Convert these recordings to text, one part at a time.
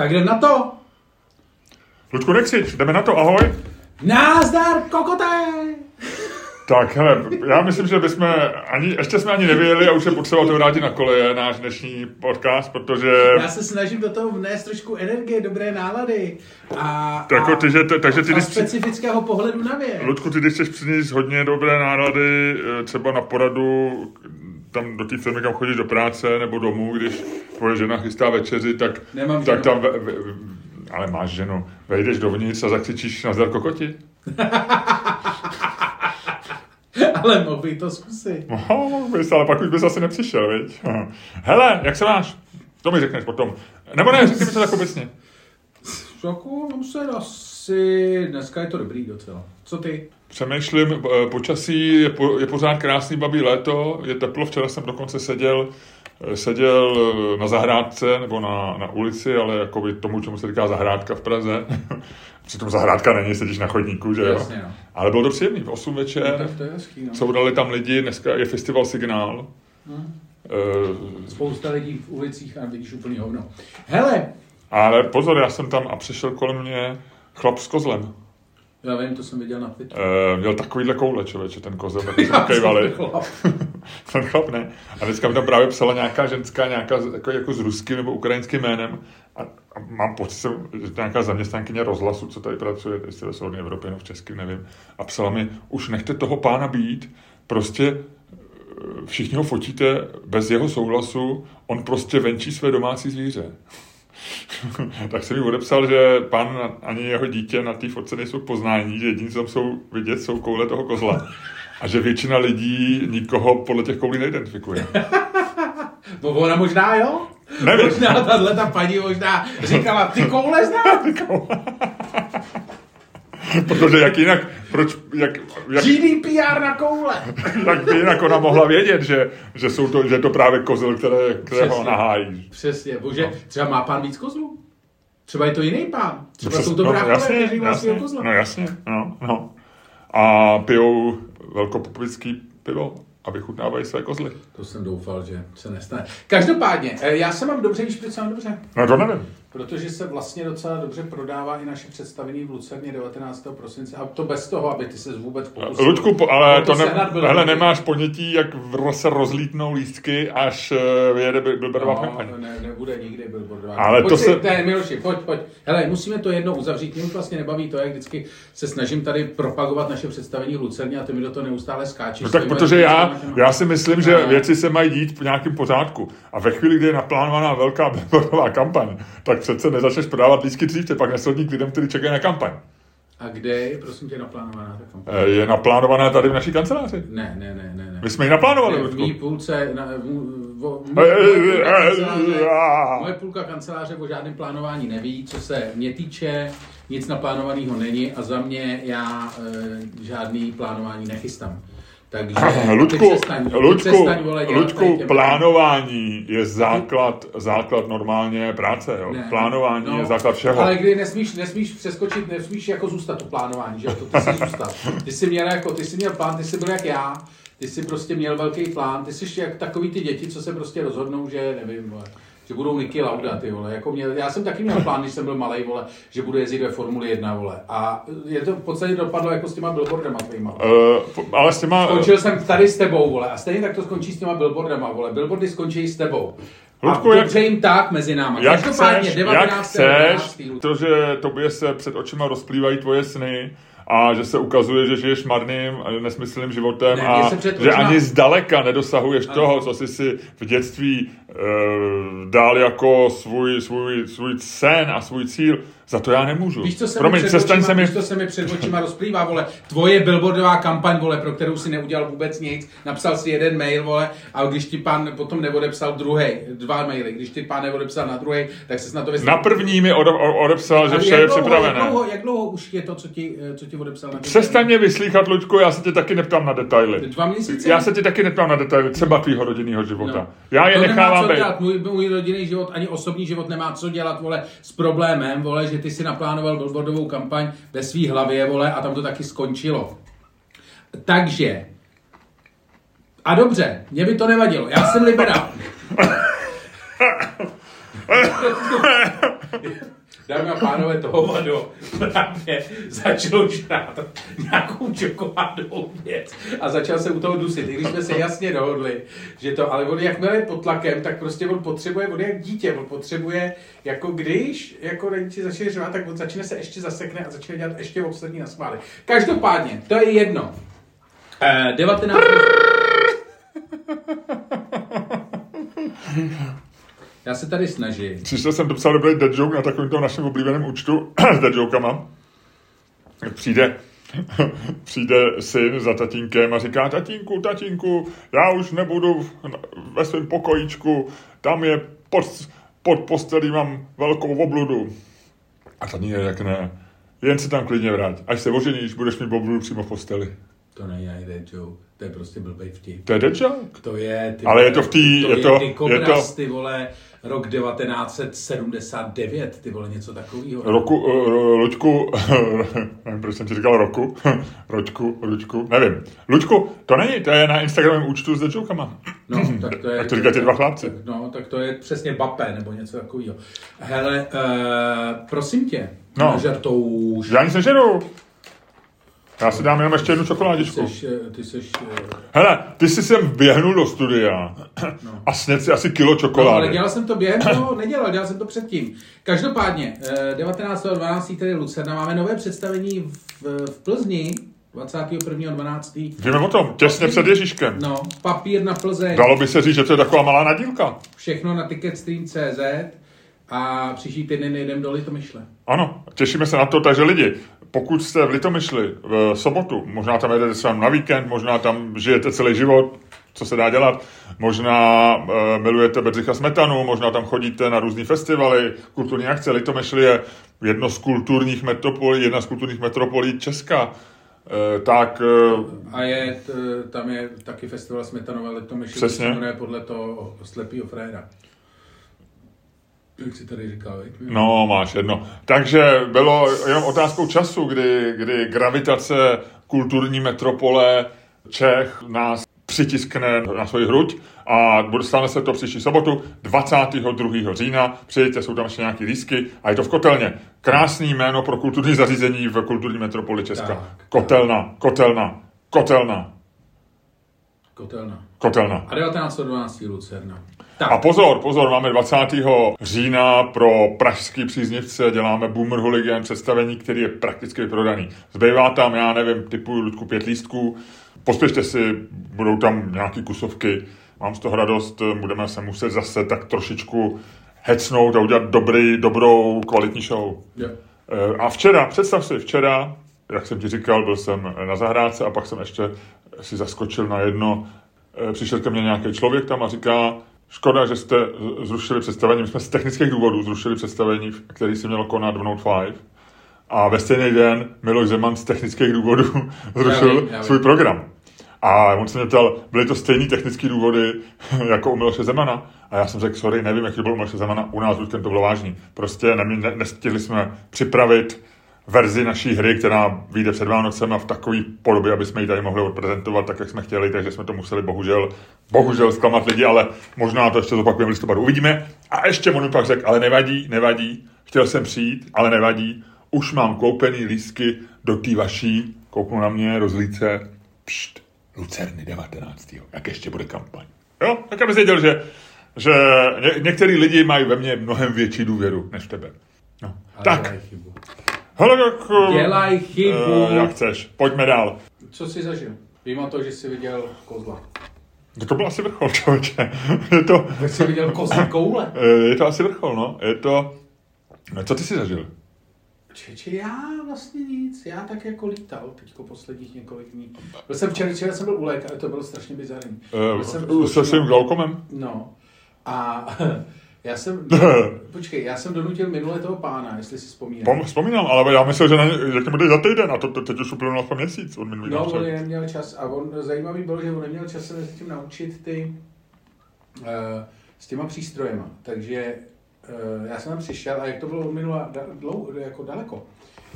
Tak jdem na to. Ludku, nekřič, jdeme na to, ahoj. Názdar, kokoté! Tak, hele, já myslím, že bychom ani, ještě jsme ani nevěděli a už je potřeba to vrátit na koleje, náš dnešní podcast, protože... Já se snažím do toho vnést trošku energie, dobré nálady a, Jako ty, že, takže ty, a specifického pohledu na věc. Ludku, ty když chceš přinést hodně dobré nálady, eh, třeba na poradu, tam do té firmy, kam chodíš do práce nebo domů, když tvoje žena chystá večeři, tak, Nemám tak ženu. tam, ve, ve, ale máš ženu, vejdeš dovnitř a zakřičíš na zdar kokoti. Ale mohl bych to zkusit. No, mohl bys, ale pak už bys asi nepřišel, viď? Hele, jak se máš? To mi řekneš potom. Nebo ne, řekni mi to tak obecně. Šoku, mám se asi... Dneska je to dobrý docela. Co ty? Přemýšlím, eh, počasí je, po, je pořád krásný babí léto, je teplo, včera jsem dokonce seděl, eh, seděl eh, na zahrádce nebo na, na ulici, ale jakoby tomu, čemu se říká zahrádka v Praze. Přitom zahrádka není, sedíš na chodníku, že jo? Jasně, no. Ale bylo to příjemný, v 8 No, večer, to je hezký, no. soudali tam lidi, dneska je festival Signál. Hm. Eh, Spousta lidí v ulicích a vidíš úplný hovno. Hele, Ale pozor, já jsem tam a přišel kolem mě chlap s kozlem. Já vím, to jsem viděl na Twitteru. E, měl takovýhle koule, člověče, ten kozel, tak jsme kejvali. Ten chlap ne. A dneska mi tam právě psala nějaká ženská, nějaká jako, jako s ruským nebo ukrajinským jménem. A, a mám pocit, že nějaká zaměstnankyně rozhlasu, co tady pracuje, jestli ve Svobodné Evropě nebo v českým, nevím. A psala mi, už nechte toho pána být, prostě eh, všichni ho fotíte bez jeho souhlasu, on prostě venčí své domácí zvíře. tak jsem mi odepsal, že pan ani jeho dítě na té fotce nejsou k poznání, že jediní, co tam jsou vidět, jsou koule toho kozla. A že většina lidí nikoho podle těch koulí neidentifikuje. No ona možná jo? Nevím. Možná tahle ta paní možná říkala, ty koule znám. Protože jak jinak, proč, jak, jak, GDPR na koule. jak by jinak ona mohla vědět, že, že, jsou to, že je to právě kozel, které, které ho Přesně. nahájí. Přesně, bože, třeba má pán víc kozlů? Třeba je to jiný pán. Třeba Přes- jsou to bráchové, jasně, kteří má svého kozla. no jasně, no, no. A pijou velkopopovický pivo a vychutnávají své kozly. To jsem doufal, že se nestane. Každopádně, eh, já se mám dobře, když proč se mám dobře. No to nevím. Protože se vlastně docela dobře prodává i naše představení v Lucerně 19. prosince. A to bez toho, aby ty se vůbec pokusil. Ludku, ale No to ne, sehnat bylo hele, nemáš ponětí, jak se rozlítnou lístky, až eh, vyjede Bil- Bilberová No, kampaň. ne, nebude nikdy billboardová. Ale pojď to si, se- Ne, Miloši, pojď, pojď. Hele, musíme to jednou uzavřít. Mě už vlastně nebaví to, jak vždycky se snažím tady propagovat naše představení v Lucerně a ty mi do toho neustále skáčeš. No tak protože já, já si myslím, že Ne. věci se mají dít v nějakém pořádku. A ve chvíli, kdy je naplánovaná velká billboardová kampaň, tak přece nezačneš prodávat lístky dřív, ty pak nesodní k lidem, kteří čekají na kampaň. A kde je, prosím tě, naplánovaná ta kampaň? Eh, Je naplánovaná tady v naší kanceláři. Ne, ne, ne, ne. ne. My jsme ji naplánovali, Ne, v mý půlce, na, v, v, v, moje, půlka kanceláře, moje půlka kanceláře o žádném plánování neví, co se mě týče, nic naplánovaného není a za mě já e, žádný plánování nechystám. Takže Ludku, přestaň, ty Ludku, přestaň, vole, dělat Ludku, tady těm- plánování je základ, základ normálně práce, jo. Ne, Plánování no, je základ všeho. Ale kdy nesmíš, nesmíš přeskočit, nesmíš jako zůstat u plánování, že to ty jsi zůstal. Ty jsi měl jako, ty jsi měl plán, ty jsi byl jak já, ty jsi prostě měl velký plán, ty jsi jak takový ty děti, co se prostě rozhodnou, že nevím, vole, že budou Niky Lauda, ty vole, jako měl, já jsem taky měl plán, když jsem byl malý, vole, že budu jezdit ve Formuli 1, vole, a je to v podstatě dopadlo jako s těma billboardama tvýma. Uh, ale s těma... Skončil jsem tady s tebou, vole, a stejně tak to skončí s těma billboardama, vole, billboardy skončí s tebou. Ludku, a jak- jim tak mezi náma. Jak Každopádně chceš, 19. jak chceš, 11. protože tobě se před očima rozplývají tvoje sny a že se ukazuje, že žiješ marným a nesmyslným životem Ne, a že ani zdaleka nedosahuješ Ano. toho, co jsi si v dětství dal jako svůj, svůj, svůj sen a svůj cíl. Za to já nemůžu. Víš, co se Promiň, mi před očima, se mi... víš, co se mi před očima rozplývá, vole. Tvoje billboardová kampaň, vole, pro kterou si neudělal vůbec nic. Napsal si jeden mail, vole, a když ti pán potom neodepsal druhý, dva maily, když ti pán neodepsal na druhý, tak se na to vyslal. Na první mi ode, odepsal, že vše je dlouho, připravené. Jak dlouho, jak dlouho už je to, co ti, eh, co ti odepsal na Přestaň mě vyslíchat, Luďku, já se tě taky neptám na detaily. Dva měsíce? Já se tě taky neptám na detaily, třeba tvýho rodinného života. No. Já je to nechávám co být. dělat. Můj, můj rodinný život, ani osobní život nemá co dělat, vole, s problémem, vole, že ty si naplánoval billboardovou kampaň ve svý hlavě, vole, a tam to taky skončilo. Takže, a dobře, mě by to nevadilo, já jsem liberál. dámy a pánové, toho vado právě začalo žrát nějakou čokoládovou věc a začal se u toho dusit. I když jsme se jasně dohodli, že to, ale on jakmile je pod tlakem, tak prostě on potřebuje, on je jak dítě, on potřebuje, jako když jako rodiče začne řvát, tak on začne se ještě zasekne a začne dělat ještě ostatní na schvály. Každopádně, to je jedno. Eh, 19. Já se tady snažím. Přišel jsem dopsal dobrý dead joke na takovým tom našem oblíbeném účtu s dead jokama. Přijde, přijde syn za tatínkem a říká, tatínku, tatínku, já už nebudu ve svém pokojíčku, tam je pod, pod postelí mám velkou obludu. A tatínek řekne, jen se tam klidně vrát, až se oženíš, budeš mít obludu přímo v posteli. To není ani dead joke, to je prostě blbej vtip. To je dead joke? To je, ty Ale vole, je to v té- to je to- ty Kobras, je to- ty vole, rok 1979, ty vole, něco takového. Roku, uh, Luďku, nevím, proč jsem ti říkal roku, Ročku, Luďku, nevím. Luďku, to není, to je na Instagramovém účtu s deadjokama. No, tak to je... Jak to říkají ty dva chlapci. Tak, no, tak to je přesně Bape, nebo něco takového. Hele, uh, prosím tě, No. žartouš. Já nic nežeru. Já si dám jenom ještě jednu Ty čokoládičku. seš, eh, ty seš, eh, Hele, ty jsi sem vběhnul do studia a sněd si asi kilo No, ale čokolády. dělal jsem to během toho, nedělal, dělal jsem to předtím. Každopádně, eh, 19.12. tady Lucerna, máme nové představení v, v Plzni, 21.12. Víme o tom, těsně před Ježíškem. No, papír na Plzeň, Dalo by se říct, že to je taková malá nadílka. všechno na ticketstream.cz a příští týden jdem do Litomyšle. Ano, těšíme se na to, takže lidi, pokud jste v Litomyšli v sobotu, možná tam jedete s na víkend, možná tam žijete celý život, co se dá dělat, možná uh, milujete Bedřicha Smetanu, možná tam chodíte na různé festivaly, kulturní akce. Litomyšl je jedno z kulturních metropolí, jedna z kulturních metropolí Česka. Uh, tak uh, A je, t, tam je taky festival Smetanové Litomyšl, Přesně. podle toho slepýho Fréda. Jak si tady říkal, viď? No, máš jedno. Takže bylo jenom otázkou času, kdy, kdy gravitace kulturní metropole Čech nás přitiskne na svoji hruď a bude stane se to příští sobotu 22. října. Přijďte, jsou tam ještě nějaký lísky a je to v Kotelně. Krásný jméno pro kulturní zařízení v kulturní metropoli Česka. Tak. Kotelna, Kotelna, Kotelna, Kotelna. Kotelna. A 1912. Lucerna. Tak, A pozor, pozor, máme 20. října pro pražský příznivce, děláme Boomer Hooligan představení, který je prakticky vyprodaný. Zbývá tam, já nevím, typu Ludku pět lístků, pospěšte si, budou tam nějaký kusovky, mám z toho radost, budeme se muset zase tak trošičku hecnout a udělat dobrý, dobrou, kvalitní show. Eh, A včera, představ si, včera, jak jsem ti říkal, byl jsem na zahrádce a pak jsem ještě si zaskočil na jedno. Eh, Přišel ke mně nějaký člověk tam a říká, škoda, že jste zrušili představení, my jsme z technických důvodů zrušili představení, který si mělo konat v Note 5. A ve stejný den Miloš Zeman z technických důvodů zrušil vím, já vím. svůj program. A on se mě ptal, byly to stejné technické důvody jako u Miloše Zemana? A já jsem řekl, sorry, nevím, jak to bylo u Miloše Zemana, u nás už to bylo vážný. Prostě ne, ne, nestihli jsme připravit verzi naší hry, která vyjde před Vánocem a v takové podobě, aby jsme ji tady mohli odprezentovat tak, jak jsme chtěli, takže jsme to museli bohužel, bohužel zklamat lidi, ale možná to ještě zopakujeme v listopadu. Uvidíme. A ještě on pak řekl, ale nevadí, nevadí, chtěl jsem přijít, ale nevadí, už mám koupený lístky do té vaší, kouknu na mě, rozlít se, pšt, Lucerny 19. Jak ještě bude kampaň. Jo, tak abys věděl, že, že ně, některý lidi mají ve mně mnohem větší důvěru než tebe. No. Ale Tak. Hele, tak... eh, Dělaj chybu. eh, jak chceš, pojďme dál. Co jsi zažil? Vím o to, že jsi viděl kozla. No To byl asi vrchol, člověče. Je to, Tak jsi viděl kozí koule. eh, je to asi vrchol, no. Je to... Co ty jsi zažil? Čeče, já vlastně nic, já tak jako lítal teďko posledních několik dní. Byl jsem včera, včera jsem byl u lékaře, to bylo strašně bizarní. Byl jsem- Uh, se svým glaukomem? No. A já jsem, počkej, já jsem donutil minule toho pána, jestli si vzpomínáš. Pom, vzpomínám, ale já myslel, že, na ně, že to bude za týden a to, to teď už uplynul aspoň měsíc od minulý No, on neměl čas a on, zajímavý bylo, že on neměl čas se mezi tím naučit ty uh, s těma přístrojema. Takže uh, já jsem tam přišel a jak to bylo minula da, dlou, jako daleko,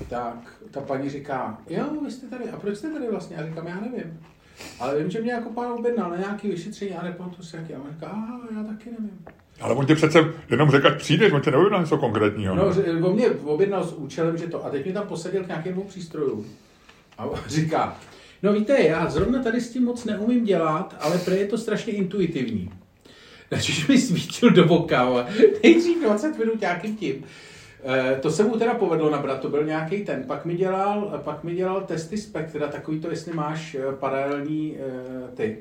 tak ta paní říká, jo, vy jste tady, a proč jste tady vlastně? Já říkám, já nevím. Ale vím, že mě jako pán objednal na nějaký vyšetření a nepamatuju si jaký. A on říká, aha, já taky nevím. Ale on tě přece jenom řekl, ať přijdeš, on tě neobjednal něco konkrétního. No, on mě objednal s účelem, že to, a teď mě tam posadil k nějakým dvou přístrojům. A říká, no víte, já zrovna tady s tím moc neumím dělat, ale pro je to strašně intuitivní. Takže mi svítil do boka, nejdřív 20 minut nějakým tím. Eh, To se mu teda povedlo nabrat, to byl nějaký ten. Pak mi dělal, pak mi dělal testy spektra, takový to, jestli máš eh, paralelní eh, ty.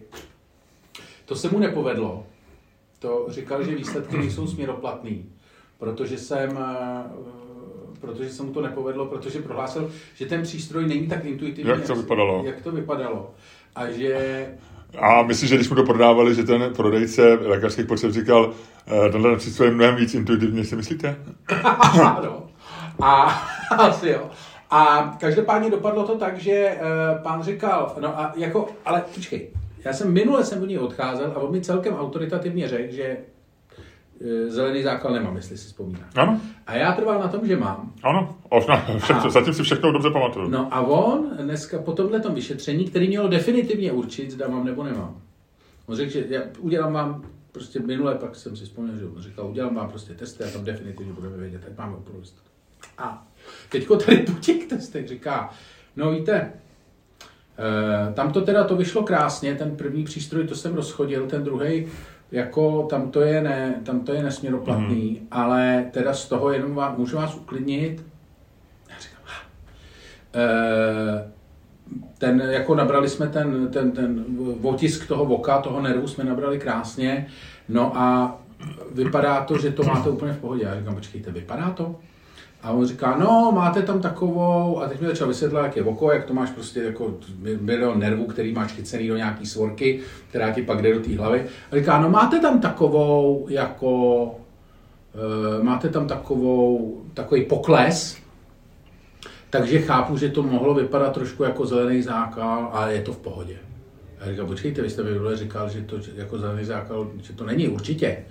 To se mu nepovedlo. To říkal, že výsledky nejsou směroplatný, protože jsem, eh, protože se mu to nepovedlo, protože prohlásil, že ten přístroj není tak intuitivní, Jak to vypadalo? jak to vypadalo. A že A myslím, že když mu to prodávali, že ten prodejce lékařských potřeb říkal, eh, tenhle přístroj je mnohem víc intuitivní, než si myslíte? ano. A asi jo. A každopádně dopadlo to tak, že uh, pán říkal, no a jako, ale počkej, já jsem minule jsem od něj odcházel a on mi celkem autoritativně řekl, že uh, zelený zákal nemám, jestli si vzpomínáš. Ano, A já trval na tom, že mám. ano, Ovna, všechno, A- zatím si všechno dobře pamatuju. No a on dneska po tomhle vyšetření, který mělo definitivně určit, zda mám nebo nemám. On řekl, že já udělám vám, prostě minule pak jsem si vzpomněl, že on říkal, udělám vám prostě testy a tam definitivně budeme vědět, ať máme úplnou jistotu. A teďko tady po těch testech říká, no víte, tam to teda to vyšlo krásně, ten první přístroj to jsem rozchodil, ten druhý jako tam to je, ne, tam to je nesměroplatný, ale teda z toho jenom vám, můžu vás uklidnit, já říkám. Eh, ten, jako nabrali jsme ten, ten, ten otisk toho voka, toho nervu jsme nabrali krásně, no a vypadá to, že to máte úplně v pohodě. Já říkám, počkejte, vypadá to? A on říká, no, máte tam takovou, a teď mi začal vysvětlovat, jak je oko, jak to máš prostě jako milion nervů, který máš chycený do nějaký svorky, která ti pak jde do té hlavy. A říká, no máte tam takovou, jako, e, máte tam takovou, takový pokles, takže chápu, že to mohlo vypadat trošku jako zelený zákal, ale je to v pohodě. Já říkám, počkejte, vy jste mi říkal, že to jako zelený zákal, že to není určitě.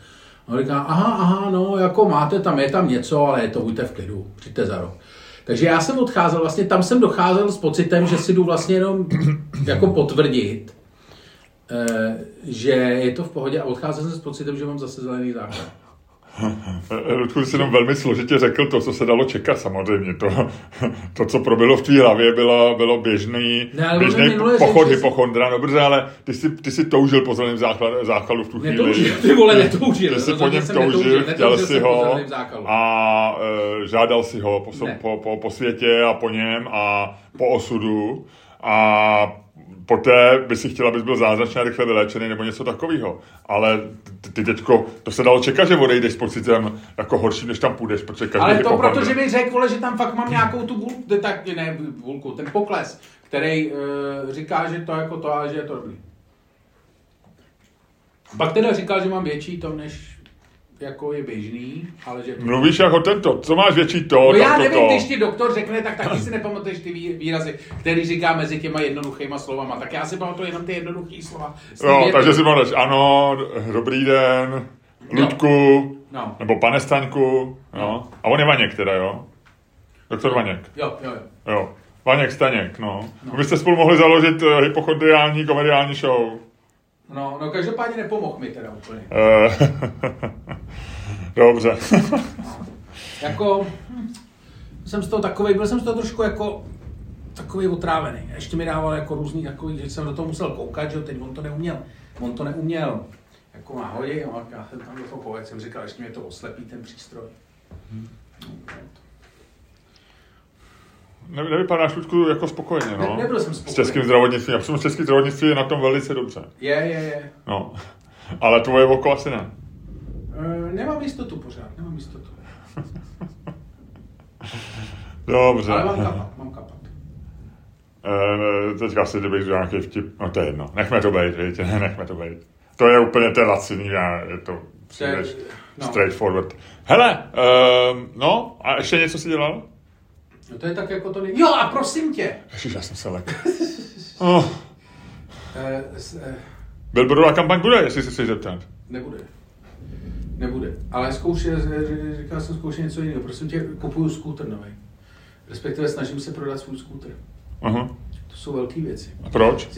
A on říká, aha, aha, no, jako máte tam, je tam něco, ale je to, buďte v klidu, přijďte za rok. Takže já jsem odcházel, vlastně tam jsem docházel s pocitem, že si jdu vlastně jenom jako potvrdit, eh, že je to v pohodě a odcházel jsem s pocitem, že mám zase zelený zákal. Eh, Ludku, jsi jenom velmi složitě řekl to, co se dalo čekat samozřejmě. To, to co proběhlo v tvý hlavě, bylo, bylo běžný, Ne, běžný minule pochod že- hypochondra. No dobře, ale ty jsi, ty jsi toužil po zeleném základu, zákalu v tu chvíli. Netoužil, ty vole, netoužil. Ty jsi po něm toužil, netoužil, chtěl si ho a e, žádal si ho po, po, po, po světě a po něm a po osudu a poté by si chtěla, abys byl zázračně a rychle vyléčený nebo něco takového. Ale ty, teďko, to se dalo čekat, že odejdeš s pocitem jako horším, než tam půjdeš, protože každý Ale to hypochondr- protože mi řekl, že tam fakt mám nějakou tu bulku, tak ne bulku, ten pokles, který uh, říká, že to jako to a že je to dobrý. Pak teda říkal, že mám větší to, než jako je běžný, ale že... Mluvíš jako tento, co máš větší to, No já to, nevím, to. když ti doktor řekne, tak taky si nepamatuješ ty vý- výrazy, který říká mezi těma jednoduchýma slovama. Tak já si pamatuju jenom ty jednoduchý slova. Jo, vět- takže si máš ano, dobrý den, Ludku, No. nebo pane Staňku, jo. A on je Vaněk teda, jo? Doktor Vaněk. Jo, jo, jo. Jo. Vaněk Staněk, no. no. Vy jste spolu mohli založit uh, hypochondriální komediální show. No, no každopádně nepomohl mi teda úplně. Eh, Dobře. Jako, jsem z toho takový, byl jsem z toho trošku jako takový otrávený. Ještě mi dával jako různý takový, že jsem do toho musel koukat, že teď on to neuměl. On to neuměl jako a já jsem tam do toho povedl, jsem říkal, ještě mě to oslepí ten přístroj. Ne, nevypadáš, Ludku, jako spokojeně, no. Ne- nebyl jsem S spokojený. českým zdravotnictvím. Já že české zdravotnictví je na tom velice dobře. Je, je, je. No. Ale tvoje oko asi ne. E, nemám jistotu pořád, nemám jistotu. Dobře. Ale mám kapat, mám kapat. Eh, teďka si kdybych nějaký vtip, no to je jedno, nechme to být, víte, nechme to být. To je úplně ten laciný a je to příliš no. straightforward. Hele, um, no a ještě něco si dělal? No to je tak jako to nej... Jo a prosím tě. Ježiš, já jsem se lek. Oh, E, s, e, Billboardová kampaň bude, jestli se chceš zeptat. Nebude. Nebude. Ale zkoušel, říkal jsem zkoušet něco jiného. Prosím tě, kupuju skútr nový. Respektive snažím se prodat svůj skútr. Aha. To jsou velké věci. A proč?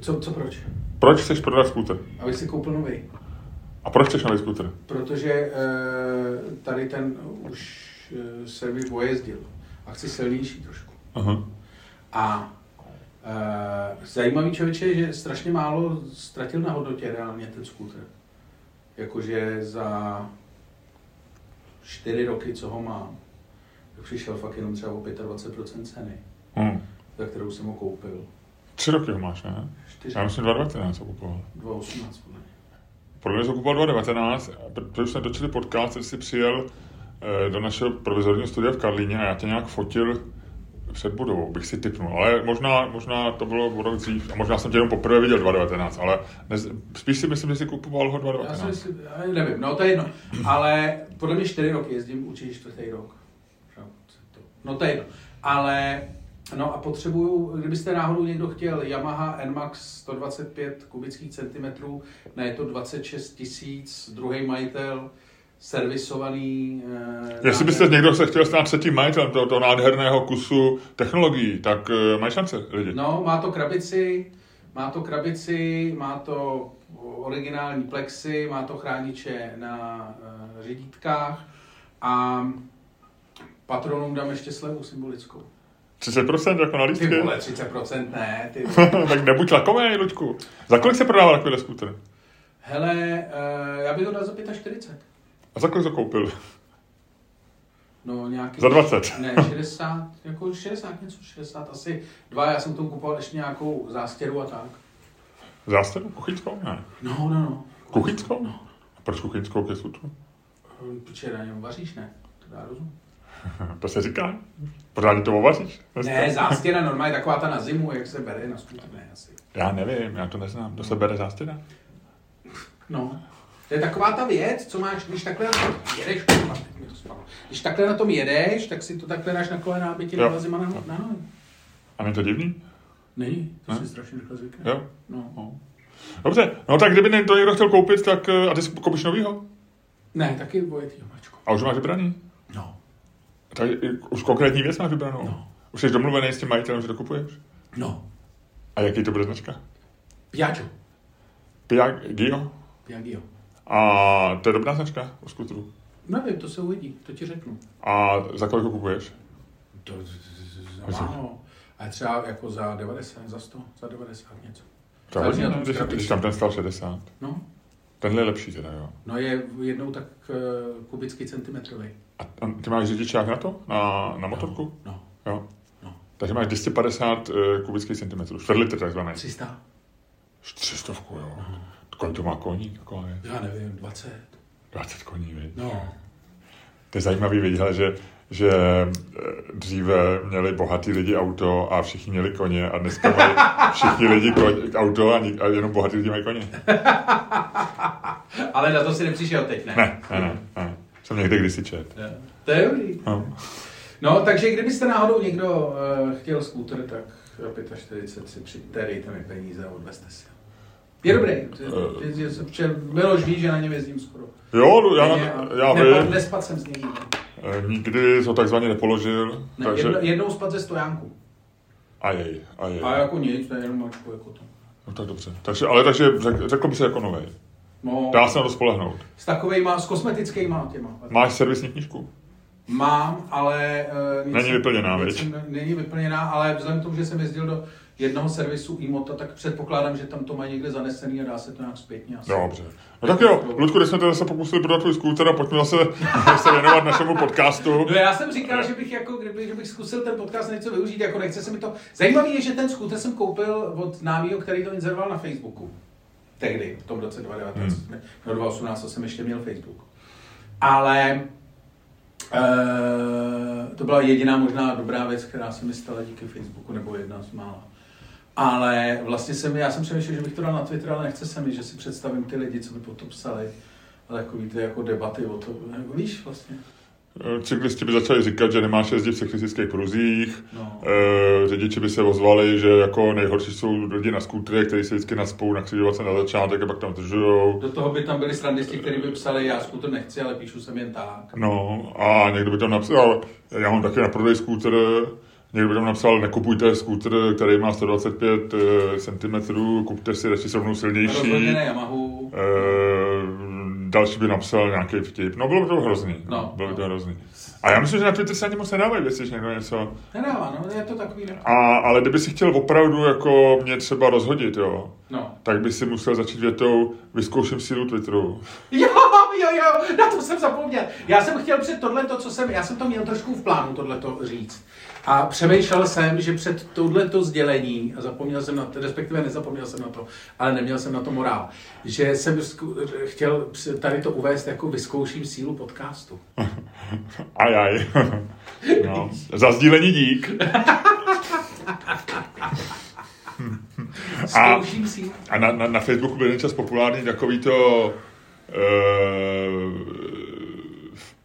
Co, co proč? Proč chceš prodat skútr? Abych si koupil nový. A proč chceš nový skútr? Protože e, tady ten už e, se mi pojezdil a chci silnější trošku. Aha. A e, zajímavý člověče je, že strašně málo ztratil na hodnotě reálně ten skútr. Jakože za čtyři roky, co ho mám, přišel fakt jenom třeba o 25% ceny, Hmm. za kterou jsem ho koupil. Tři roky ho máš, ne? Čtyři, Já myslím 2019 ho kupoval. 2018 podle mě. Podle mě jsem kupoval 2019, protože jsme točili podcast, jsi přijel do našeho provizorního studia v Karlíně a já tě nějak fotil před budovou, bych si typnul. Ale možná, možná to bylo o rok dřív a možná jsem tě jenom poprvé viděl 2019, ale nez, spíš si myslím, že jsi kupoval ho Já si 2019. myslím, já nevím, no to je jedno. Ale podle mě čtyři roky jezdím, určitě čtvrtý rok. No to je jedno. Ale, no a potřebuju, kdybyste náhodou někdo chtěl Yamaha NMAX 125 kubických centimetrů, ne, je to 26 tisíc, druhý majitel, servisovaný. Eh, Jestli byste někdo se chtěl stát třetím majitelem tohoto nádherného kusu technologií, tak uh, mají šance lidi. No, má to krabici, má to krabici, má to originální plexy, má to chrániče na uh, řidítkách a patronům dám ještě slevu symbolickou. 30% jako na Ty lístky? vole, 30% ne, ty tak nebuď lakomý, Luďku. Za kolik se prodával takovýhle skútr? Hele, uh, já bych ho dal za 45. A za kolik to koupil? No nějaký... Za 20. Ne, 60, jako 60 něco, 60, asi dva, já jsem tomu kupoval ještě nějakou zástěru a tak. Zástěru? Kuchyňskou? Ne. No, no, no. Kuchyňskou? No. A proč kuchyňskou ke skutru? Protože na něm vaříš, ne? To dá rozum. To se říká. Pořádně to ovaříš? Ne, zástěra normálně taková ta na zimu, jak se bere na skutr, ne asi. Já nevím, já to neznám. To se bere zástěra? No. To je taková ta věc, co máš, když takhle na tom jedeš. Když takhle na tom jedeš, tak si to takhle dáš na kolena, aby ti Jo. nebyla zima na, na nohy. A není to divný? Není, to Ne? si strašně rychle zvykne. Jo. No. No. Dobře, no tak kdyby to někdo chtěl koupit, tak eh, a ty si koupíš novýho? Ne, taky bojetýho mačko. A už máš vybraný? No. Tak už konkrétní věc máš vybranou? No. Už jsi domluvený s tím majitelem, že to kupuješ? No. A jaký to bude značka? Piaggio. Piaggio? Piaggio. A to je dobrá značka u skutru. Nevím, to se uvidí, to ti řeknu. A za kolik ho kupuješ? To za málo. A třeba jako za 90, za 100, za 90 něco. To je hodně, když, krabici. když tam ten stal 60. No, Tenhle je lepší teda, jo. no je jednou tak uh, kubický centimetrový. A a ty máš řidičák na to? Na, na motorku? No, Jo. no. Takže máš 250 uh, kubických centimetrů. Čtvrtlitr takzvaný. 300? 300, jo. Kolik to má koní? Je? Já nevím, 20. 20 koní, viď? No. To je zajímavý vidět, že, že eh, dříve měli bohatí lidi auto a všichni měli koně a dneska mají všichni lidi koň, auto a, ni- a jenom bohatí lidi mají koně. Ale na to si nepřišel teď, ne? Ne, ne, ne. ne. Jsem někde kdysi čet. Ne. To je dobrý. No. No, takže kdybyste náhodou někdo uh, chtěl skútr, tak za 45 si přijďte, dejte mi peníze a odvezte si. Je dobrý. Eh. Miloš ví, že na něm jezdím skoro. Jo, já, Ne, já vím. Nespad jsem z něj. Eh, Nikdy to takzvaně nepoložil, Ne, takže... jedno, jednou spad ze stojánku. Ajej, ajej. A jako nic, to je jenom mačku jako to. No tak dobře. Takže, ale takže řek, řekl by se jako novej. No, Dá se na to spolehnout. s takovejma, s kosmetickýma těma. Máš servisní knížku? Mám, ale... Uh, Není vyplněná, viď? jsem- Není vyplněná, ale vzhledem k tomu, že jsem jezdil do jednoho servisu e-mota, tak předpokládám, že tam to mají někde zanesený a dá se to nějak zpětně asi. Dobře. No tak jo, Ludku, když jsme to zase pokusili prodat tvůj skúter a pojďme zase se věnovat našemu podcastu. No já jsem říkal, že bych, jako, kdyby, že bych zkusil ten podcast něco využít, jako nechce se mi to... Zajímavé je, že ten skúter jsem koupil od známého, který to inzeroval na Facebooku. Tehdy, v tom roce 2019, hmm. no 2018 jsem ještě měl Facebook. Ale e, to byla jediná možná dobrá věc, která se mi stala díky Facebooku, nebo jedna z mála. Ale vlastně jsem, já jsem přemýšlel, že bych to dal na Twitter, ale nechce se mi, že si představím ty lidi, co by potom psali. Ale takový ty jako debaty o tom, jako víš vlastně. Cyklisti by začali říkat, že nemáš jezdit v cyklistických pruzích, No. e, řidiči by se ozvali, že jako nejhorší jsou lidi na skútry, kteří se vždycky naspou na křižovatce na začátek a pak tam držujou. Do toho by tam byli srandisti, kteří by psali, já skuter nechci, ale píšu sem jen tak. No a někdo by tam napsal, já mám taky na prodej skúter, Někdo by tam napsal, nekupujte skútr, který má 125 cm, kupte si radši srovnou silnější. Rozhodně ne Yamahu. E, další by napsal nějaký vtip. No bylo by to hrozný. No. Bylo by to hrozný. A já myslím, že na Twitter se ani moc nedávají věci, že někdo něco... Nedává, no, je to takový... Ne? A, ale kdyby si chtěl opravdu jako mě třeba rozhodit, jo, No. tak by si musel začít větou, vyzkouším sílu Twitteru. Jo, jo, jo, na to jsem zapomněl. Já jsem chtěl před tohle, to, co jsem, já jsem to měl trošku v plánu, tohle to říct. A přemýšlel jsem, že před tohleto sdělení, a zapomněl jsem na to, respektive nezapomněl jsem na to, ale neměl jsem na to morál, že jsem chtěl tady to uvést jako vyzkouším sílu podcastu. Ajaj. No. Za sdílení dík. Sílu. A na, na, na Facebooku byl čas populární takový to e,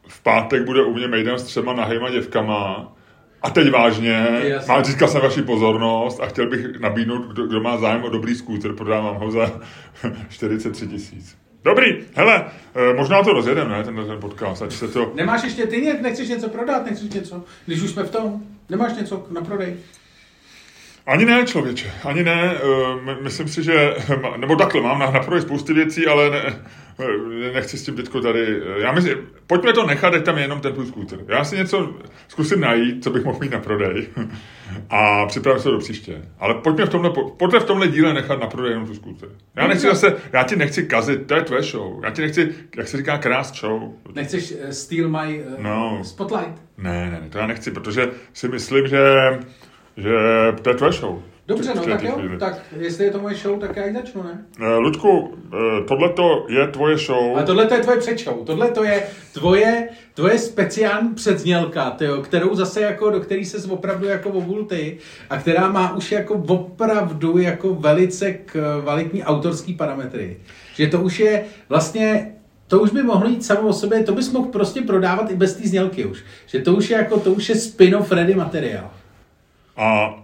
v pátek bude u mě mejdan s třema nahejma děvkama a teď vážně, Jasně. mám, získal jsem vaši pozornost a chtěl bych nabídnout, kdo, kdo má zájem o dobrý skútr, prodávám ho za 43 tisíc. Dobrý, hele, e, možná to rozjedeme, ne, tenhle ten podcast, ať se to... Nemáš ještě, ty nechceš něco prodat, nechceš něco, když už jsme v tom, nemáš něco na prodej. Ani ne, člověče, ani ne. eh, my- Myslím si, že, nebo takhle, mám na, na prodej spousty věcí, ale ne, eh, nechci s tím teďko tady. eh, Já myslím, pojďme to nechat, ať tam je jenom ten tvůj skúter. Já si něco zkusím najít, co bych mohl mít na prodej a připravím se do příště. Ale pojďme v tomhle, po- pojďme v tomhle díle nechat na prodej jenom tu skúter. Já nechci zase, já ti nechci kazit, to je tvé show. Já ti nechci, jak se říká, krást show. Nechceš uh, steal my uh, No. spotlight? Ne, ne, ne, to já nechci, protože si myslím, že, že to je tvé show. Dobře, no tak jo, chvíli. tak jestli je to moje show, tak já ji začnu, ne? Eh, Ludku, tohle je tvoje show. A tohle to je tvoje předshow, tohle to je tvoje, tvoje speciální předznělka, tyjo, kterou zase jako, do který se opravdu jako obul ty a která má už jako opravdu jako velice kvalitní autorský parametry. Že to už je vlastně to už by mohlo jít samo o sobě, to bys mohl prostě prodávat i bez té znělky už. Že to už je jako, to už je spin-off ready materiál. A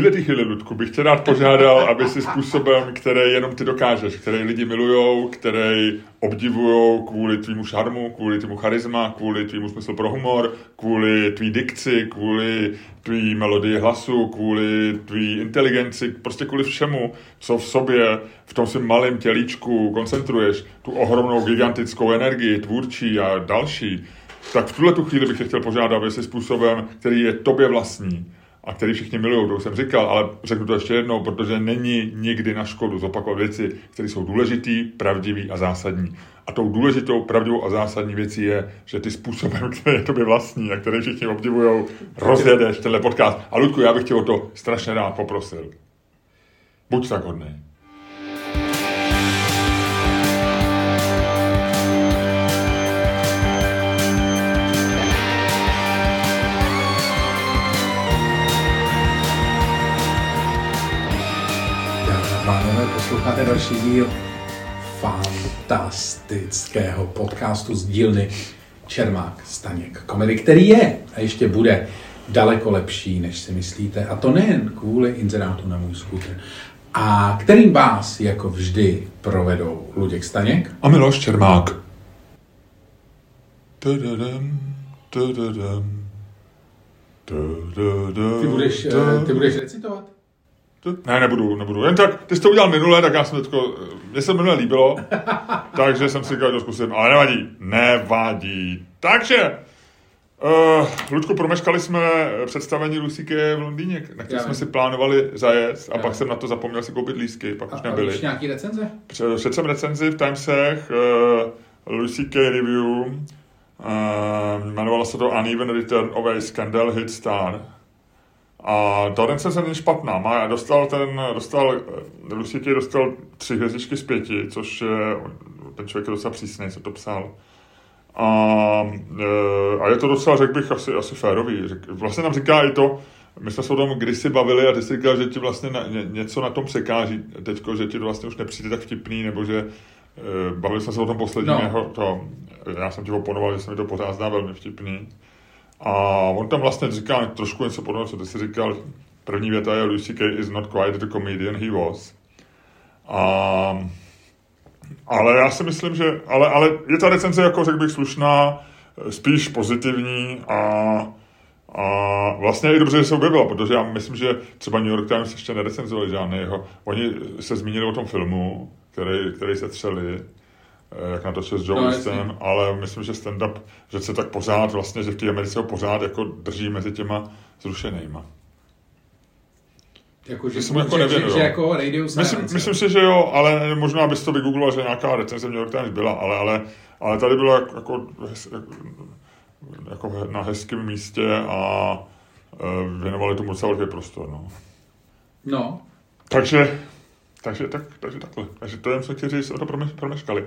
v této chvíli, Ludku, bych tě rád požádal, aby si způsobem, který jenom ty dokážeš, který lidi milujou, který obdivujou kvůli tvýmu šarmu, kvůli tvýmu charisma, kvůli tvýmu smyslu pro humor, kvůli tvý dikci, kvůli tvý melodii hlasu, kvůli tvý inteligenci, prostě kvůli všemu, co v sobě, v tom svém malém tělíčku koncentruješ, tu ohromnou gigantickou energii, tvůrčí a další, tak v tuhle tu chvíli bych tě chtěl požádat, aby si způsobem, který je tobě vlastní, a který všichni milují, to už jsem říkal, ale řeknu to ještě jednou, protože není nikdy na škodu zopakovat věci, které jsou důležitý, pravdivý a zásadní. A tou důležitou, pravdivou a zásadní věcí je, že ty způsobem, který je tobě vlastní a který všichni obdivují, rozjedeš tenhle podcast. A Ludku, já bych tě o to strašně rád poprosil. Buď tak hodný. Posloucháte další díl fantastického podcastu z dílny Čermák Staněk Komedy, který je a ještě bude daleko lepší, než si myslíte. A to nejen kvůli inzerátu na můj skútr, a kterým vás jako vždy provedou Luděk Staněk. A Miloš Čermák. Tududum, tududum, tududum, Ty budeš, eh, ty budeš recitovat? Ne, nebudu, nebudu. Jen tak, ty jsi to udělal minule, tak já jsem teďko, mně se minule líbilo, takže jsem si říkal, že to zkusím, ale nevadí, nevadí. Takže, uh, Ludku, promeškali jsme představení Lucy Kay v Londýně, na které jsme si plánovali zajet a Já pak jsem na to zapomněl si koupit lístky, pak A, už a nebyly. víš nějaký recenze? Před před jsem recenzi v Timesech, uh, Lucy Kay Review, uh, jmenovalo se to Uneven Return of a Scandal Hit Star. A ta recenze není špatná. Má, dostal ten, dostal, Lucy Kay dostal tři hvězdičky z pěti, což je, ten člověk je docela přísný, co to psal. A, eh, a je to docela, řekl bych, asi, asi férový. Řek, vlastně nám říká i to, my jsme se o tom kdysi bavili a ty jsi říkal, že ti vlastně na, ně, něco na tom překáží teďko, že ti to vlastně už nepřijde tak vtipný, nebo že eh, bavili jsme se o tom posledním, No. no. jeho, to, já jsem ti oponoval, že se mi to pořád zdá velmi vtipný. A on tam vlastně říká trošku něco podobného, co ty jsi říkal. První věta je Lucy Kay is not quite the comedian he was. A, ale já si myslím, že... Ale, ale je ta recenze, jako řekl bych, slušná, spíš pozitivní a, A vlastně je dobře, že se objevila, protože já myslím, že třeba New York Times ještě nerecenzovali žádný jeho. Oni se zmínili o tom filmu, který, který se třeli, jak natočil s Joe No, ale myslím, že stand-up, že se tak pořád vlastně, že v té Americe ho pořád jako drží mezi těma zrušenýma. Jako, že, jsem jako že, že, nevěděl. že, jako Radio Myslím, myslím si, že jo, ale možná bys to vygoogloval, že nějaká recenze v New York Times byla, ale, ale, ale tady bylo jako, jako, jako na hezkém místě a e, věnovali tomu docela velký prostor. No. No, Takže, takže, tak, takže takhle. Takže to jen jsme chtěli říct, jsme to promeš, promeškali.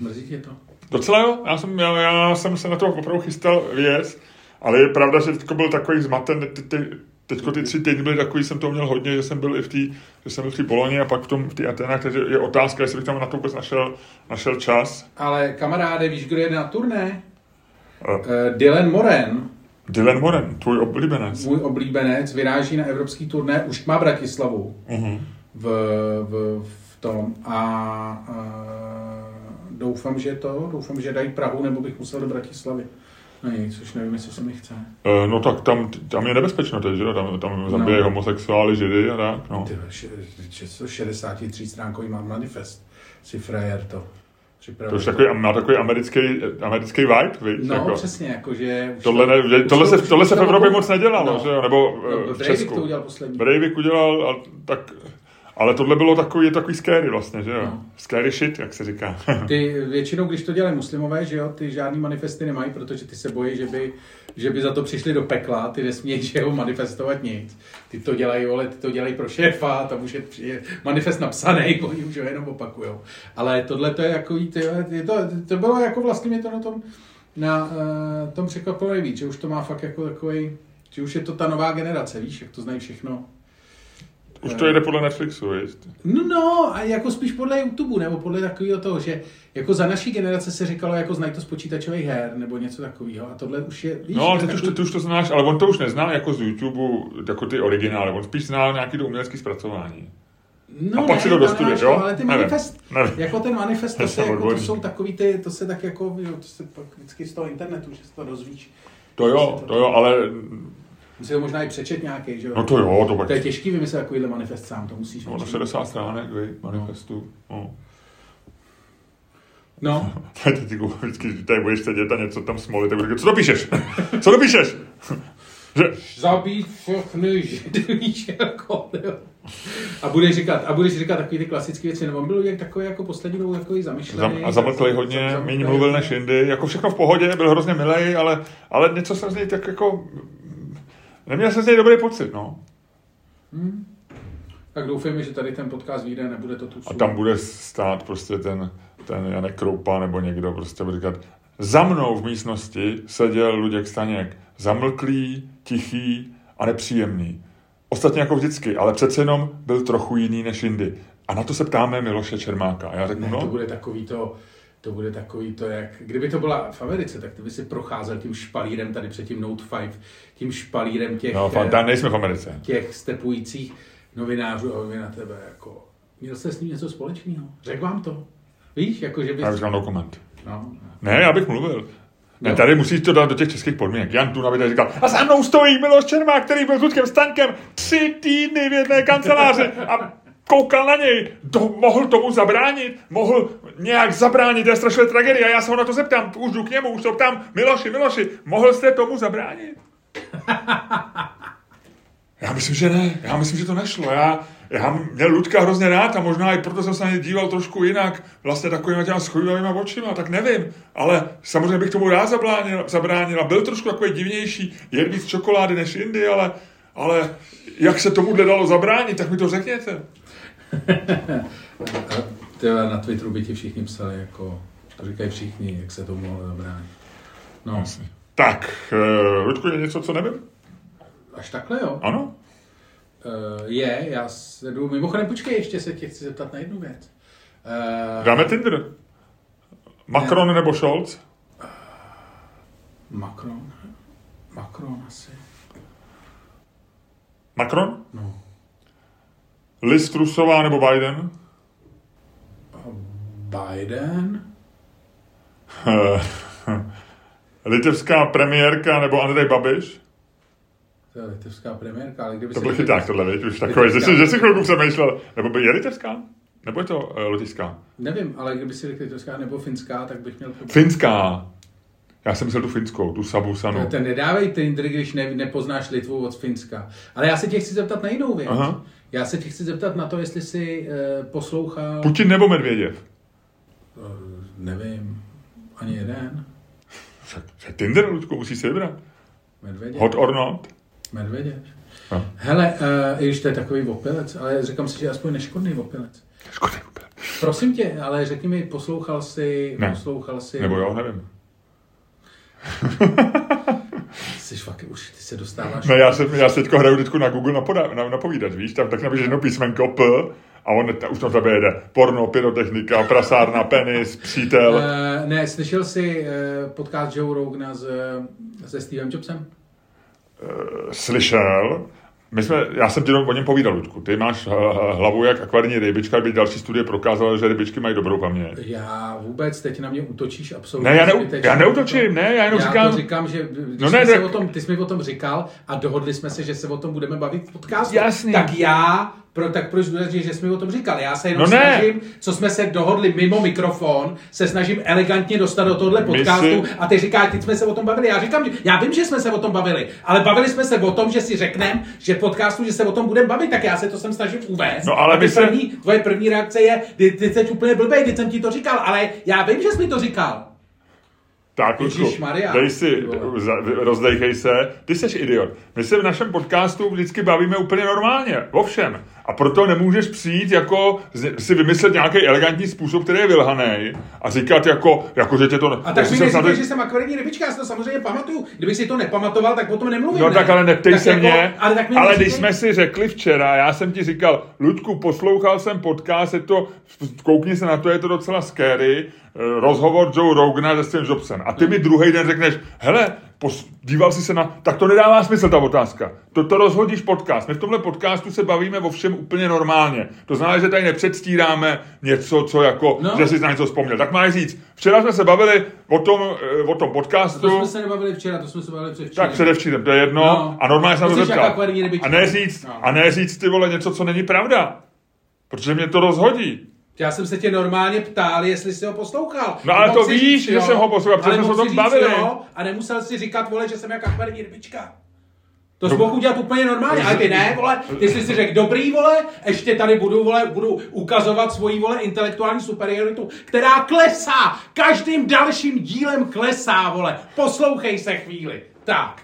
Mrzí tě to. Docela jo, já jsem, já, já jsem se na to opravdu chystal věc, ale je pravda, že teďko byl takový zmaten, ty, ty, teďko ty tři týdny byly takový, jsem to měl hodně, že jsem byl i v té, že jsem byl v té Boloni a pak v tom, v té Atenách, takže je otázka, jestli bych tam na to vůbec našel, našel čas. Ale kamaráde, víš, kdo jede na turné? Uh, Uh, Dylan Moran, Dylan Moran, tvůj oblíbenec. můj oblíbenec, vyráží na evropský turné, už má Bratislavu Uh-huh. v, v, v tom a uh, doufám, že to, doufám, že dají Prahu, nebo bych musel do Bratislavy. No nic, což nevím, jestli se mi chce. Uh, no tak tam, tam je nebezpečno teď, že jo? Tam, tam zabíjejí No. homosexuály, židy a tak, no. Ty, še- 63 stránkový mám manifest. Si frajer to. To Připravil. už takový, má takový americký, americký vibe, viď? No, jako. přesně, jakože... už Tohle, to- ne, už tohle, to- se, tohle to se v Evropě moc nedělalo, No. že jo? nebo No, eh, v Breivik Česku. to udělal poslední. Breivik udělal, a tak, ale tohle bylo takový, je takový scary vlastně, že jo? No. Scary shit, jak se říká. Ty většinou, když to dělají muslimové, že jo, ty žádný manifesty nemají, protože ty se bojí, že by, že by za to přišli do pekla, ty nesmějí, že jo, manifestovat nic. Ty to dělají, vole, ty to dělají pro šéfa, tam už je, je manifest napsaný, oni už ho jenom opakujou. Ale tohle to je jako, ty, je to, to bylo jako vlastně mě to na tom, na uh, tom překvapilo nejvíc, že už to má fakt jako takový, že už je to ta nová generace, víš, jak to znají všechno. Už to jede podle Netflixu, víš? No, no, a jako spíš podle YouTube, nebo podle takového toho, že jako za naší generace se říkalo, jako znají to z počítačových her, nebo něco takového. A tohle už je, víš, No, ale teď už, takový- to, ty už to znáš, ale on to už nezná jako z YouTube, jako ty originály, on spíš zná nějaký to umělecký zpracování. No, a pak si to dostuduje, nemáš jo? Ale ty Nevím, manifest, nevím. jako ten manifest, to, se, jako, to jsou takový ty, to se tak jako, jo, to se pak vždycky z toho internetu, že se to dozvíš. To jo, to jo, ale Musí to možná i přečet nějaký, že jo? no to jo, to pak. To je těžký vymyslet takovýhle manifest sám, to musíš. No, na 60 stránek, vy, manifestu. No. No, Teď ty vždycky, když tady budeš sedět a něco tam smolit, tak budu říkat, co to píšeš? Co to píšeš? že, zabít všechny židy, víš, jako. A budeš říkat, a budeš říkat takový ty klasické věci, nebo on byl jak takový jako poslední dobou takový zamyšlený. Zam, a zamlklej hodně, méně mluvil než jindy, jako všechno v pohodě, byl hrozně milej, ale, ale něco se z něj tak jako, neměl jsem z něj dobrý pocit, no. Tak doufejme, že tady ten podcast vyjde, nebude to tu A tam bude stát prostě ten, ten Janek Kroupa nebo někdo prostě bude říkat, za mnou v místnosti seděl Luděk Staněk, zamlklý, tichý a nepříjemný. Ostatně jako vždycky, ale přece jenom byl trochu jiný než jindy. A na to se ptáme Miloše Čermáka. A já řeknu, Ne, to no, bude takový to, to bude takový to, jak, kdyby to byla v Americe, tak ty by si procházel tím špalírem tady před tím Note 5, tím špalírem těch, no, eh, tam nejsme v Americe. těch stepujících novinářů a na tebe jako, měl jste s ním něco společného? Řekl vám to? Víš, jako že bys... Já říkám no comment. No, Ne, já bych mluvil. Ne, tady musíš to dát do těch českých podmínek. Jan tu tady říkal, a za mnou stojí Miloš Čermák, který byl s Ludkem Staňkem tři týdny v jedné kanceláři a koukal na něj. To, mohl tomu zabránit, mohl nějak zabránit té strašné tragédie. A já se ho na to zeptám, už jdu k němu, už to ptám, Miloši, Miloši, mohl jste tomu zabránit? Já myslím, že ne. Já myslím, že to nešlo. Já, já měl Ludka hrozně rád a možná i proto jsem se na ně díval trošku jinak, vlastně takovýma těma schovývavýma očima, tak nevím. Ale samozřejmě bych tomu rád zabránil, zabránil a byl trošku takový divnější, jen víc čokolády než jindy, ale, ale jak se tomuhle dalo zabránit, tak mi to řekněte. A tyhle na Twitteru by ti všichni psali, jako, to říkají všichni, jak se tomu mohlo zabránit. No, Tak, uh, Ludku, je něco, co nevím? až takhle jo. Ano? Uh, je, já se jdu, mimochodem počkej, ještě se tě chci zeptat na jednu věc. Uh, Dáme Tinder? Macron Ne. nebo Scholz? Macron. Macron asi. Macron? No. Liz Trusová nebo Biden? Biden. Litevská premiérka nebo Andrej Babiš? To je litevská premiérka, ale kdyby To si byl chyták tohle, viď? Už takový, že si, že si chvilku přemýšlel. Nebo by je litevská? Nebo je to uh, lotyšská? Nevím, ale kdyby si řekl litevská nebo finská, tak bych měl. Finská. Já jsem myslel tu finskou, tu Sabusanu. To nedávej Tinder, když ne, nepoznáš Litvu od Finska. Ale já se tě chci zeptat na jinou věc. Aha. Já se tě chci zeptat na to, jestli jsi uh, poslouchal... Putin nebo Medvěděv? Uh, nevím, ani jeden. Tinder, Ludku, musíš si vybrat. Medvěděv. Hot or not? Medvěděv. No. Hele, uh, i když to je takový opilec, ale říkám si, že je aspoň neškodný opilec. Škoda vůbec. Prosím tě, ale řekni mi, poslouchal jsi, Ne. poslouchal jsi... Nebo jo, nevím. Jsi fakt, už ty se dostáváš... No já, jsem, já se teďko hraju vždycky na Google napoda, na, napovídat, víš, tam tak napíšeš jedno písmenko P a on už tam tebe jede. Porno, pyrotechnika, prasárna, penis, přítel. Uh, ne, slyšel jsi uh, podcast Joe Rogana s, se Stevem Jobsem? Slyšel, my jsme, já jsem ti o něm povídal, Ludku. Ty máš eh, hlavu jak akvarní rybička, by další studie prokázaly, že rybičky mají dobrou paměť. Já vůbec, teď na mě útočíš absolutně Ne, já, neu, já neutočím, ne, já jenom já říkám, to říkám, že No ne, ne, o tom, ty jsi mi o tom říkal a dohodli jsme se, že se o tom budeme bavit v podcastu. Jasný. Tak já, pro, tak proč důležitě, že jsi mi o tom říkal? Já se jenom No ne. snažím, co jsme se dohodli mimo mikrofon, se snažím elegantně dostat do tohohle My podcastu si- a ty říkáš, teď jsme se o tom bavili. Já říkám, že- já vím, že jsme se o tom bavili, ale bavili jsme se o tom, že si řekneme, že podcastu, že se o tom budeme bavit, tak já se to sem snažím uvést. No, ale a ty my se- první, tvoje první reakce je, ty, ty jsi úplně blbej, teď jsem ti to říkal, ale já vím, že jsi mi to říkal. Ježišmarja. dej si, rozdejchej se, ty jsi idiot. My se v našem podcastu vždycky bavíme úplně normálně, o všem. A proto nemůžeš přijít jako si vymyslet nějaký elegantní způsob, který je vylhaný a říkat jako, jako že tě to... A tak jestli mi neříkej, snad- že jsem akvarijní rybička, já si to samozřejmě pamatuju. Kdybych si to nepamatoval, tak o tom nemluvím. No ne? tak ale neptej Tak se jako- mě, ale, tak ale neříkej- když jsme si řekli včera, já jsem ti říkal, Ludku, poslouchal jsem podcast, je to, koukni se na to, je to docela scary, rozhovor Joe Rogana se Steve Jobsem. A ty mi druhý den řekneš, hele, pos, díval jsi se na, tak to nedává smysl ta otázka. To, to rozhodíš podcast. My v tomhle podcastu se bavíme o všem úplně normálně. To znamená, že tady nepředstíráme něco, co jako, No. že jsi na něco vzpomněl. Tak máš říct, včera jsme se bavili o tom, eh, o tom podcastu. To jsme se nebavili včera, to jsme se bavili předevčírem. Tak předevčírem, to je jedno. No. A normálně jsem To to rybička. A neříct, No. a neříct ty vole něco, co není pravda. Protože mě to rozhodí. Já jsem se tě normálně ptal, jestli jsi ho poslouchal. No, ale to víš, že jo, jsem ho poslouchal, protože jsme se o tom bavili. Jo, a nemusel si říkat, vole, že jsem jak akvarijní rybička. To jsi mohl udělat úplně normálně, ale ty ne, vole, ty jsi si řekl, dobrý, vole, ještě tady budu, vole, budu ukazovat svoji, vole, intelektuální superioritu, která klesá, každým dalším dílem klesá, vole, poslouchej se chvíli. Tak.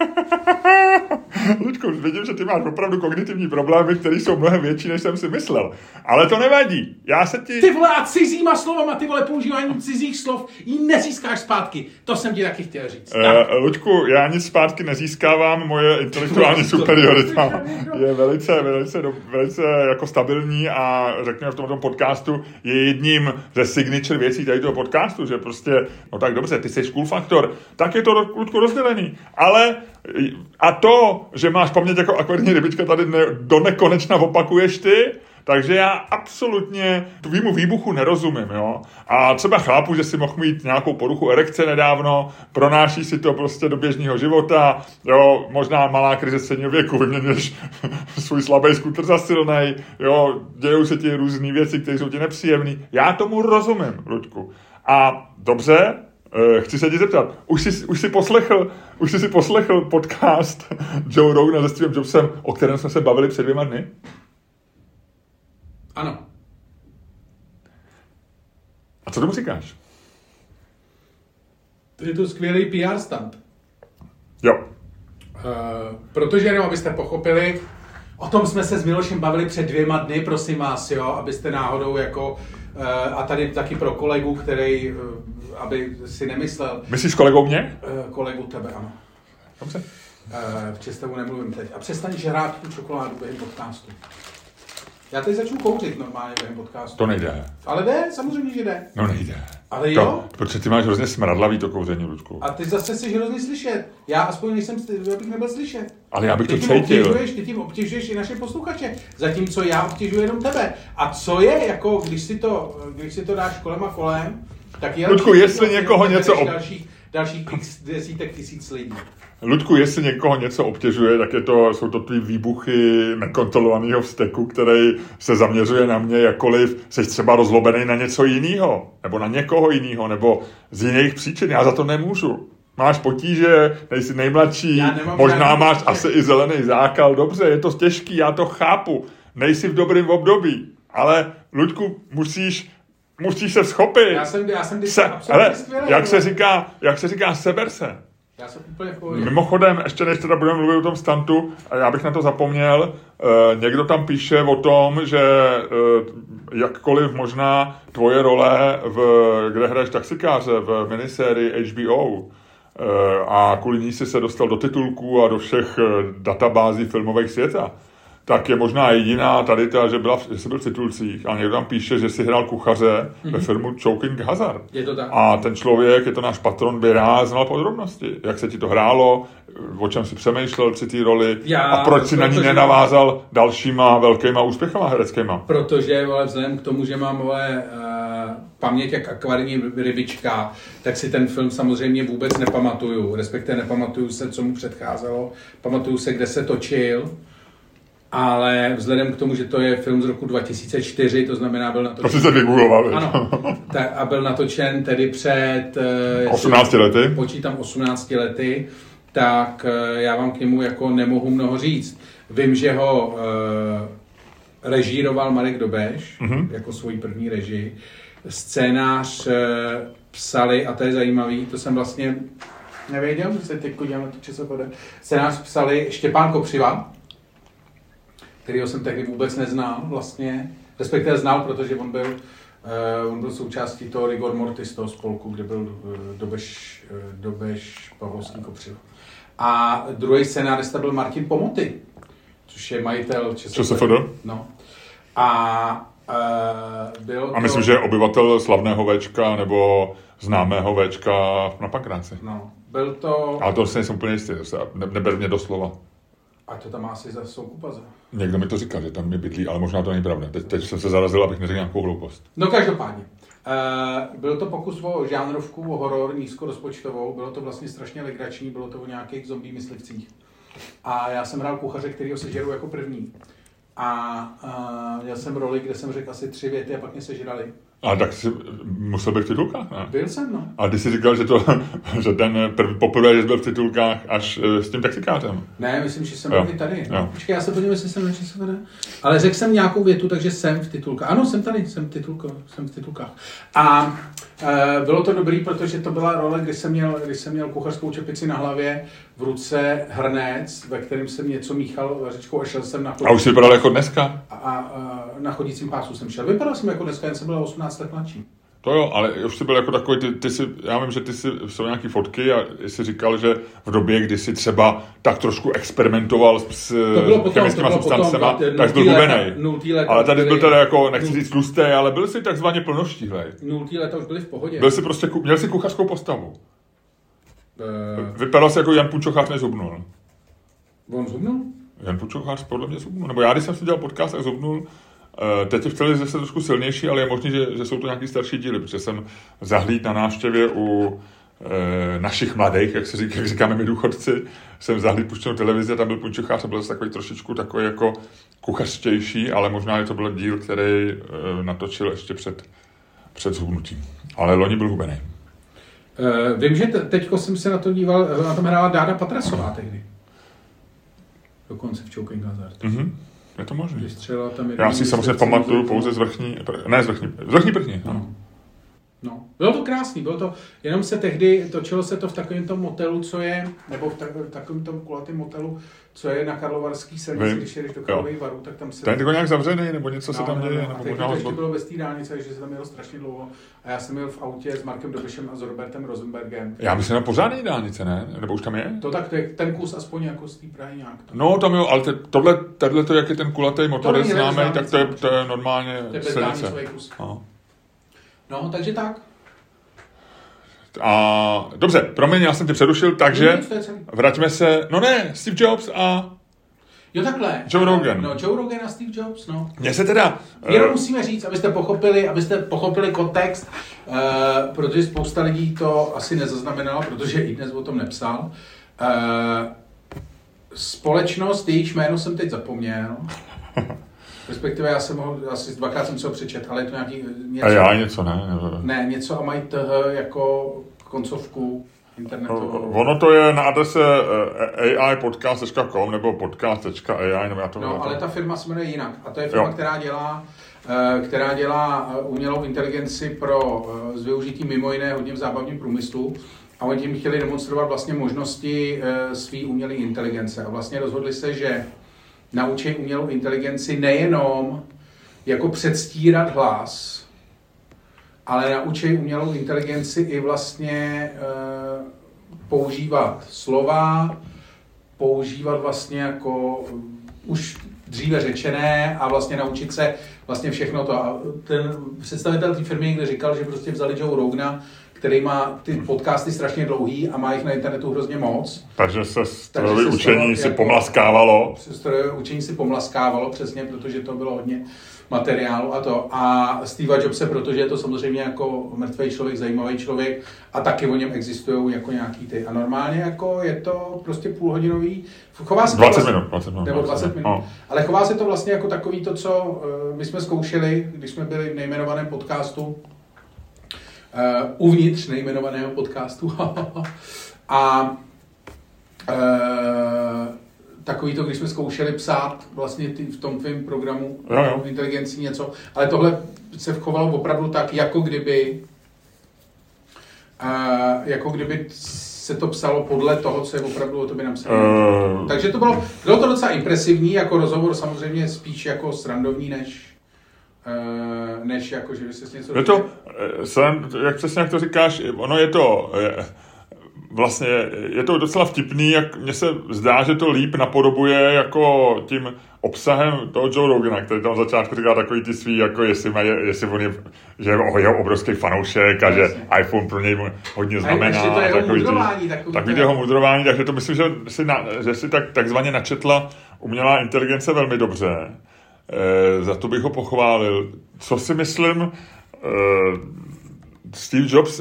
Lučku, vidím, že ty máš opravdu kognitivní problémy, které jsou mnohem větší, než jsem si myslel. Ale to nevadí. Já se ti... Ty vole a cizíma slovama, ty vole používáním cizích slov ji nezískáš zpátky. To jsem ti taky chtěl říct. Tak. Uh, Luďku, já nic zpátky nezískávám, moje intelektuální superiorita je velice, velice, velice jako stabilní a řekněme v tomto podcastu je jedním ze signature věcí tady toho podcastu, že prostě, no tak dobře, ty jsi cool faktor, tak je to, Luďku, rozdělený. Ale a to, že máš paměť jako akvarijní rybička tady ne, do nekonečna opakuješ ty, takže já absolutně tvýmu výbuchu nerozumím, jo. A třeba chápu, že si mohl mít nějakou poruchu erekce nedávno, pronáší si to prostě do běžného života, jo, možná malá krize středního věku, vyměníš svůj slabý skuter za silnej, jo, dějou se ti různé věci, které jsou ti nepříjemné. Já tomu rozumím, Ludku. A dobře, chci se ti zeptat, už jsi, už jsi poslechl, už jsi si poslechl podcast Joe Rogana se Stevem Jobsem, o kterém jsme se bavili před dvěma dny? Ano. A co tomu říkáš? Je to skvělý PR stunt. Jo. Uh, protože jenom, abyste pochopili, o tom jsme se s Milošem bavili před dvěma dny, prosím vás, jo, abyste náhodou jako, uh, a tady taky pro kolegu, který, uh, aby si nemyslel, Myslíš kolegou mě? uh, kolegu tebe, ano. Dobře. Uh, v Čestavu nemluvím teď. A přestaň žrát tu čokoládu během podcastu. Já teď začnu kouřit normálně během podcastu. To nejde. Ale jde, samozřejmě, že jde. No nejde. Ale To, jo. protože ty máš hrozně smradlavý to kouření, Ludku. A ty zase jsi hrozně slyšet. Já aspoň nejsem, já bych nebyl slyšet. Ale já bych to Ty tím cítil. obtěžuješ, ty tím obtěžuješ i naše posluchače, zatímco já obtěžuji jenom tebe. A co je, jako když si to, když si to dáš kolem a kolem, tak je Ludku, jestli někoho něco ob- dalších dalších desítek tisíc lidí. Ludku, jestli někoho něco obtěžuje, tak je to, jsou to ty výbuchy nekontrolovaného vzteku, který se zaměřuje na mě, jakkoliv jsi třeba rozlobený na něco jiného, nebo na někoho jiného, nebo z jiných příčin. Já za to nemůžu. Máš potíže, nejsi nejmladší, možná máš potíže. asi i zelený zákal, dobře, je to těžký, já to chápu. Nejsi v dobrém období, ale Ludku, musíš musíš se schopit. Já jsem, já jsem se, ale, jak se říká, jak se říká, seber se. Já jsem úplně Mimochodem, ještě než teda budeme mluvit o tom stantu, já bych na to zapomněl, eh, někdo tam píše o tom, že eh, jakkoliv možná tvoje role, v, kde hraješ taxikáře v minisérii HBO, eh, a kvůli ní si se dostal do titulků a do všech databází filmových světa, tak je možná jediná tady ta, že, byla, že jsi byl v titulcích a někdo tam píše, že si hrál kuchaře mm-hmm. ve mhm. filmu Choking Hazard. Je to tak. A ten člověk, je to náš patron, by rád znal podrobnosti. Jak se ti to hrálo, o čem si přemýšlel při té roli Já, a proč si na ní nenavázal dalšíma velkýma úspěchama hereckýma. Protože ale vzhledem k tomu, že mám moje uh, paměť jak akvarní rybička, tak si ten film samozřejmě vůbec nepamatuju. Respektive nepamatuju se, co mu předcházelo. Pamatuju se, kde se točil ale vzhledem k tomu, že to je film z roku 2004, to znamená byl natočen... To si se vygooglil. Ano, tak, a byl natočen tedy před... 18 eh, lety. Počítám 18 lety, tak eh, já vám k němu jako nemohu mnoho říct. Vím, že ho uh, režíroval Marek Dobeš, mm-hmm. jako svůj první režii. Scénář uh, psali, a to je zajímavý, to jsem vlastně nevěděl, že se teď dělám na to ČSFD. Scénář psali Štěpán Kopřiva, kterého jsem tehdy vůbec neznal vlastně, respektive znal, protože on byl, uh, on byl součástí toho Rigor Mortis, toho spolku, kde byl uh, Dobeš, uh, Dobeš Pavlovský Kopřiv. A druhý scénárista byl Martin Pomoty, což je majitel ČSFD. No. A uh, bylo A myslím, to... že je obyvatel slavného Včka nebo známého Včka na Pankráci. No, byl to... Ale to si nejsem úplně jistý, ne, neber mě doslova. A to tam asi za soukupaze. Někdo mi to říkal, že tam je bydlí, ale možná to není pravda. Teď, teď jsem se zarazil, abych neřekl nějakou hloupost. No každopádně. Uh, byl to pokus o žánrovku, o horor nízkorozpočtovou, bylo to vlastně strašně legrační, bylo to o nějakých zombie myslivcích. A já jsem hrál kuchaře, který ho sežeru jako první. A uh, měl jsem roli, kde jsem řekl asi tři věty a pak mě sežrali. A tak jsi musel být v titulkách, ne? Byl jsem, no. A ty jsi říkal, že, to, že ten prv, poprvé jsi byl v titulkách až eh, s tím taxikářem. Ne, myslím, že jsem byl i tady. Jo. Počkej, já se podívám, jestli jsem ČSFD. Ale řekl jsem nějakou větu, takže jsem v titulkách. Ano, jsem tady, jsem v, titulko, jsem v titulkách. A bylo to dobrý, protože to byla role, kdy jsem měl, kdy jsem měl kuchařskou čepici na hlavě, v ruce hrnec, ve kterém jsem něco míchal vařičkou a šel jsem na A už jsi vypadal jako dneska? A, a, a na chodícím pásu jsem šel. Vypadal jsem jako dneska, jen jsem byl 18 let mladší. To jo, ale už jsi byl jako takový, ty, ty jsi, já vím, že ty jsi, jsou nějaký fotky a jsi říkal, že v době, kdy jsi třeba tak trošku experimentoval s chemickými substancemi, tak jsi byl hubený. Ale tady byl teda jako, nechci říct tlustý, ale byl jsi takzvaně plnoštíhlej. Nultý leta už byli v pohodě. Byl jsi prostě, měl jsi kuchařskou postavu. Uh... Vypadal jsi jako Jan Pučochář nezubnul. On zubnul? Jan Pučochář podle mě zubnul. Nebo já, když jsem si dělal podcast, tak zubnul. Eh, teď je v televizi zase trošku silnější, ale je možné, že, že jsou to nějaký starší díly, protože jsem zahlíd na návštěvě u e, našich mladých, jak se říká, jak říkáme my důchodci, jsem zahlíd puštěnou televizi a tam byl Punčochář a byl zase takový trošičku takový jako kuchařštější, ale možná je to byl díl, který e, natočil ještě před, před zhubnutím. Ale loni byl hubený. Uh, vím, že teď jsem se na to díval, na tom hrála Dáda Patrasová tehdy. Dokonce v Choking Hazard. Mm-hmm. Je to možné. tam Já si samozřejmě pamatuju pouze z vrchní, ne z vrchní, z vrchní první. Ano. No, bylo to krásný, bylo to, jenom se tehdy, točilo se to v takovém tom motelu, co je, nebo v, tak, v takovém tom kulatém motelu, co je na Karlovarský silnici, když jedeš do Karlových varů, tak tam se... Ten je nějak zavřený, nebo něco no, se tam no, děje? No, nebo možná to ještě bylo bez té dálnice, takže se tam jelo strašně dlouho. A já jsem byl v autě s Markem Dobešem a s Robertem Rosenbergem. Já myslím na pořádný dálnice, ne? Nebo už tam je? To tak, to je ten kus aspoň jako z té Prahy nějak. Tak. No, tam jo, ale te, tohle, tohle to, jak je ten kulatý motor je známý, tak to je, to je normálně to je silnice. No. No, takže tak. A dobře, promiň, já jsem tě přerušil, takže vraťme se, no ne, Steve Jobs a... Jo, takhle. Joe Rogan. No, Joe Rogan a Steve Jobs, no. Mně se teda... Jenom eh, musíme říct, abyste pochopili, abyste pochopili kontext, uh, protože spousta lidí to asi nezaznamenala, protože i dnes o tom nepsal. Uh, společnost, jejíž jméno jsem teď zapomněl, respektive já jsem ho, asi dvakrát jsem se ho přečet, ale je to nějaký něco, A já něco ne. ne. ne, něco a mají th jako koncovku internetovou. Ono to je na adrese eh, aipodcast.com nebo podcast.ai, nebo já to No, ale ta firma se jmenuje jinak. A to je firma, Jo. která dělá, eh, která dělá eh, umělou inteligenci pro eh, s využitím mimo jiné hodně v zábavním průmyslu. A oni tím chtěli demonstrovat vlastně možnosti své umělé inteligence. A vlastně rozhodli se, že naučí umělou inteligenci nejenom jako předstírat hlas, ale naučí umělou inteligenci i vlastně eh, používat slova, používat vlastně jako mm, už dříve řečené a vlastně naučit se vlastně všechno to. A ten představitel té firmy někde říkal, že prostě vzali Joe Rogana, který má ty podcasty strašně dlouhý a má jich na internetu hrozně moc. Takže se strojové učení si jako- pomlaskávalo. Strojové učení si pomlaskávalo přesně, protože to bylo hodně materiálu a to. A Steve Jobse, protože je to samozřejmě jako mrtvý člověk, zajímavý člověk a taky o něm existují jako nějaký ty. A normálně jako je to prostě půlhodinový, chová se to 20 vlastně, minut, 20 minut. nebo 20 minut. No. Ale chová se to vlastně jako takový to, co eh, my jsme zkoušeli, když jsme byli v nejmenovaném podcastu, uh, uvnitř nejmenovaného podcastu. a uh, takový to, když jsme zkoušeli psát vlastně ty, v tom tvém programu Jo, jo. inteligencí něco, ale tohle se chovalo opravdu tak, jako kdyby uh, jako kdyby se to psalo podle toho, co je opravdu o tobě napsané. Eh, Takže to bylo, bylo to docela impresivní, jako rozhovor samozřejmě spíš jako srandovní, než, uh, než jako, že by se něco... Je to, eh, jsem, jak přesně jak to říkáš, ono je to, je, vlastně je to docela vtipný, jak mně se zdá, že to líp napodobuje jako tím obsahem toho Joe Rogana, který tam v začátku říká takový ty svý, jako jestli, má, jestli on je, že je jeho obrovský fanoušek a že iPhone pro něj hodně A znamená. ještě to jeho takový mudrování, takový takový to- jeho mudrování, takže to myslím, že si, na, že si tak, takzvaně načetla umělá inteligence velmi dobře. E, za to bych ho pochválil. Co si myslím, e, Steve Jobs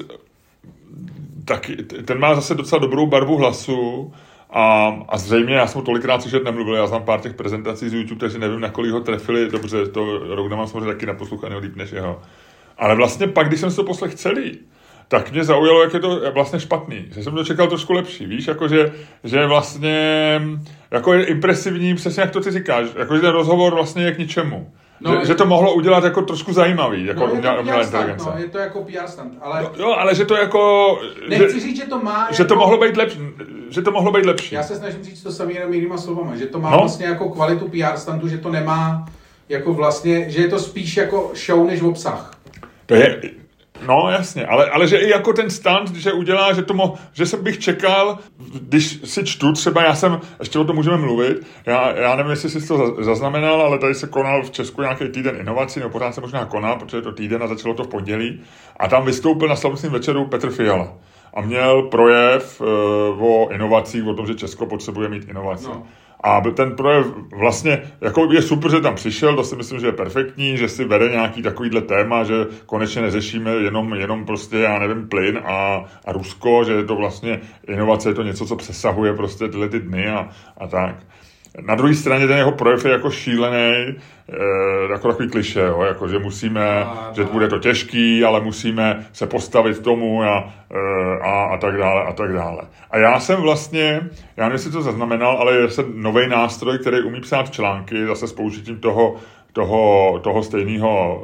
tak ten má zase docela dobrou barvu hlasu a, a zřejmě, já jsem mu tolikrát slyšet nemluvil, já znám pár těch prezentací z YouTube, takže nevím, na kolik ho trefili dobře, to Rogna mám samozřejmě taky naposlouchaného líp než jeho. Ale vlastně pak, když jsem si to poslech celý, tak mě zaujalo, jak je to vlastně špatný. Že jsem to čekal trošku lepší, víš, jako že, že vlastně jako je impresivní, přesně jak to ty říkáš, jako že ten rozhovor vlastně je k ničemu. No, že, že, to mohlo udělat jako trošku zajímavý, jako No, je umělá, to umělá inteligence. no, je to jako PR stunt, ale Jo, ale že to jako... nechci že, říct, že to má... že to jako- mohlo být lepší. Že to mohlo být lepší. Já se snažím říct to samé jenom jinýma slovama, že to má No. vlastně jako kvalitu PR stuntu, že to nemá jako vlastně, že je to spíš jako show než obsah. To je, no jasně, ale, ale že i jako ten stand, že udělá, že, to mo, že jsem bych čekal, když si čtu, třeba já jsem, ještě o tom můžeme mluvit, já, já nevím, jestli jsi to za- zaznamenal, ale tady se konal v Česku nějaký týden inovací, nebo pořád se možná koná, protože je to týden a začalo to v pondělí, a tam vystoupil na slavnostním večeru Petr Fiala. A měl projev uh, o inovacích, o tom, že Česko potřebuje mít inovace. No. A ten projev vlastně, jako je super, že tam přišel, to si myslím, že je perfektní, že si vede nějaký takovýhle téma, že konečně neřešíme jenom, jenom prostě, já nevím, plyn a, a Rusko, že je to vlastně, inovace je to něco, co přesahuje prostě tyhle ty dny a, a tak. Na druhé straně ten jeho projev je jako šílený, e, jako takový kliše, jo, jako, že musíme, A- že bude to těžký, ale musíme se postavit tomu a, e, a, a tak dále, a tak dále. A já jsem vlastně, já nevím, jestli to zaznamenal, ale je se nový nástroj, který umí psát články, zase s použitím toho, toho, toho stejného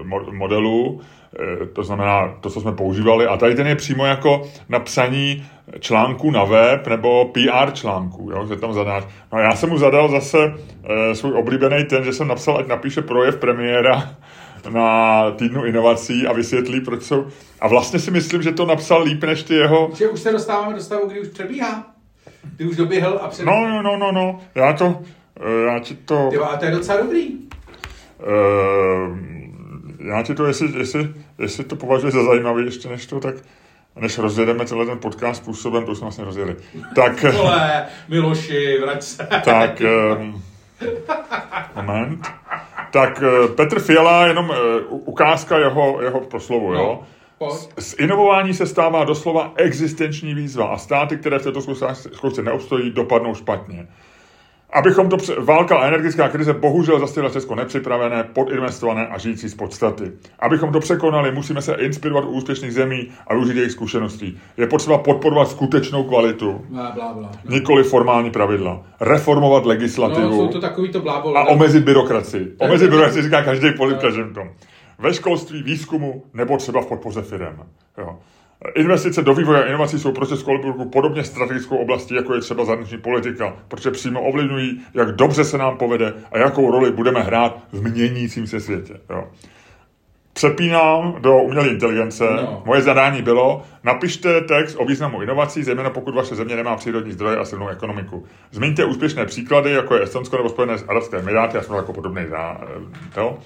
e, mo- modelu, to znamená to, co jsme používali. A tady ten je přímo jako na psaní článku na web nebo PR článku, jo, že tam zadáš. No a já jsem mu zadal zase e, svůj oblíbený ten, že jsem napsal, ať napíše projev premiéra na týdnu inovací a vysvětlí, proč jsou... A vlastně si myslím, že to napsal líp než ty jeho... Že už se dostáváme do stavu, kdy už přebíhá. Kdy už doběhl a před... No, no, no, no, no, já to... e, Já ti to... Tyva, a to je docela dobrý. Eh, já ti to, jestli, jestli, jestli to považuješ za zajímavý ještě než to, tak než rozjedeme celý ten podcast způsobem, to jsme vlastně rozjeli. Tak, Vole, Miloši, vrať se. tak, um, moment. Tak eh, Petr Fiala, jenom eh, u- ukázka jeho, jeho proslovu, jo? No, pojď. Z inovování se stává doslova existenční výzva a státy, které v této zkoušce neobstojí, dopadnou špatně. Abychom to, pře- válka a energetická krize bohužel zastihla Česko nepřipravené, podinvestované a žijící z podstaty. Abychom to překonali, musíme se inspirovat u úspěšných zemí a využít jejich zkušeností. Je potřeba podporovat skutečnou kvalitu, Blá, blá, blá. nikoli formální pravidla. Reformovat No, legislativu jsou to to blábol. a omezit byrokracii. Omezit byrokracii říká každý politik tom. Ve školství, výzkumu nebo třeba v podpoře firem. Jo. Investice do vývoje a inovací jsou pro Českou republiku podobně strategickou oblastí, jako je třeba zahraniční politika, protože přímo ovlivňují, jak dobře se nám povede a jakou roli budeme hrát v měnícím se světě. Jo. Přepínám do umělé inteligence. No. Moje zadání bylo, napište text o významu inovací, zejména pokud vaše země nemá přírodní zdroje a silnou ekonomiku. Zmiňte úspěšné příklady, jako je Estonsko nebo Spojené arabské emiráty, já jsem jako podobný za, to.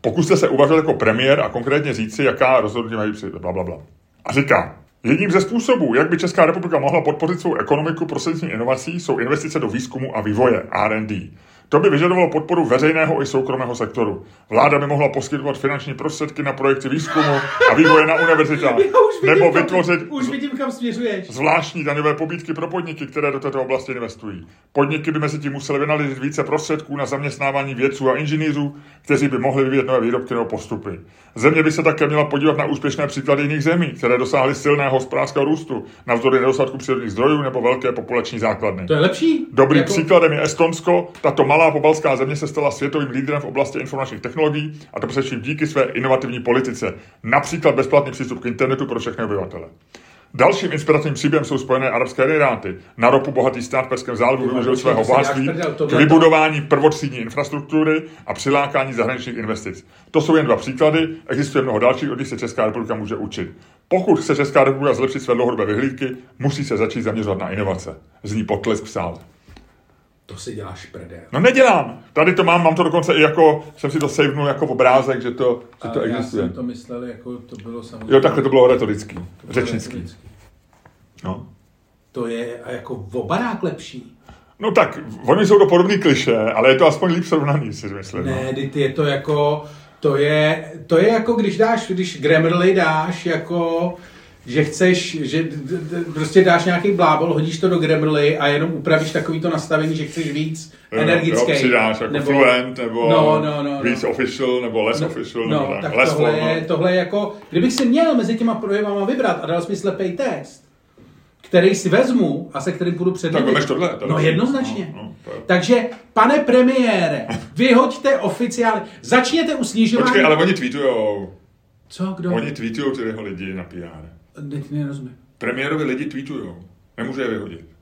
Pokuste se uvažovat jako premiér a konkrétně říci, jaká rozhodnutí mají přijít, bla, bla, bla. A říká, jedním ze způsobů, jak by Česká republika mohla podpořit svou ekonomiku prostřednictvím inovací, jsou investice do výzkumu a vývoje, R&D. To by vyžadovalo podporu veřejného i soukromého sektoru. Vláda by mohla poskytovat finanční prostředky na projekty výzkumu a vývoje na univerzitách, vidím, nebo kam- vytvořit Už vidím, kam směřuješ. zvláštní daňové pobídky pro podniky, které do této oblasti investují. Podniky by mezi tím musely vynaložit více prostředků na zaměstnávání vědců a inženýrů, kteří by mohli vyvíjet nové výrobky nebo postupy. Země by se také měla podívat na úspěšné příklady jiných zemí, které dosáhly silného hospodářského růstu, navzdory nedostatku přírodních zdrojů nebo velké populační základny. To je lepší? Dobrým Jako- příkladem je Estonsko. Tato malá pobalská země se stala světovým lídrem v oblasti informačních technologií a to především díky své inovativní politice. Například bezplatný přístup k internetu pro všechny obyvatele. Dalším inspirativním příběhem jsou Spojené arabské emiráty. Na ropu bohatý stát v Perském zálivu využil svého bohatství k vybudování prvotřídní infrastruktury a přilákání zahraničních investic. To jsou jen dva příklady, existuje mnoho dalších, od nich se Česká republika může učit. Pokud chce Česká republika zlepšit své dlouhodobé vyhlídky, musí se začít zaměřovat na inovace. Zní potlesk v sále. To si děláš prdel. No nedělám. Tady to mám, mám to dokonce i jako, jsem si to savenul jako obrázek, že to, že to Ale já existuje. jsem to myslel, jako to bylo samozřejmě... Jo, takhle to bylo retorický, to bylo řečnický. retorický. No. To je a jako v obarák lepší. no tak, oni jsou to podobný kliše, ale je to aspoň líp srovnaný, si myslím. Ne, No. ty je to jako, to je, to je jako když dáš, když Grammarly dáš jako, že chceš, že d- d- prostě dáš nějaký blábol, hodíš to do Grammarly a jenom upravíš takovýto nastavení, že chceš víc Jo, energický. Jo, přidáš jako nebo, fluent, nebo no, no, no, víc no. official, nebo less official, nebo No, tak, tak less tohle formal. je, tohle je jako, kdybych si měl mezi těma projevama vybrat a dal mi slepej test, který si vezmu a se kterým půjdu před Tak tohle, tohle. No jednoznačně. No, no, to je- Takže, pane premiére, vyhoďte oficiálně, začněte u snižování... Počkej, ale oni tweetujou. Co, kdo? Oni tweetujou ty jeho lidi na PR. Teď nerozumím. Premiérovi lidi tweetujou. Nemůže je vyhodit.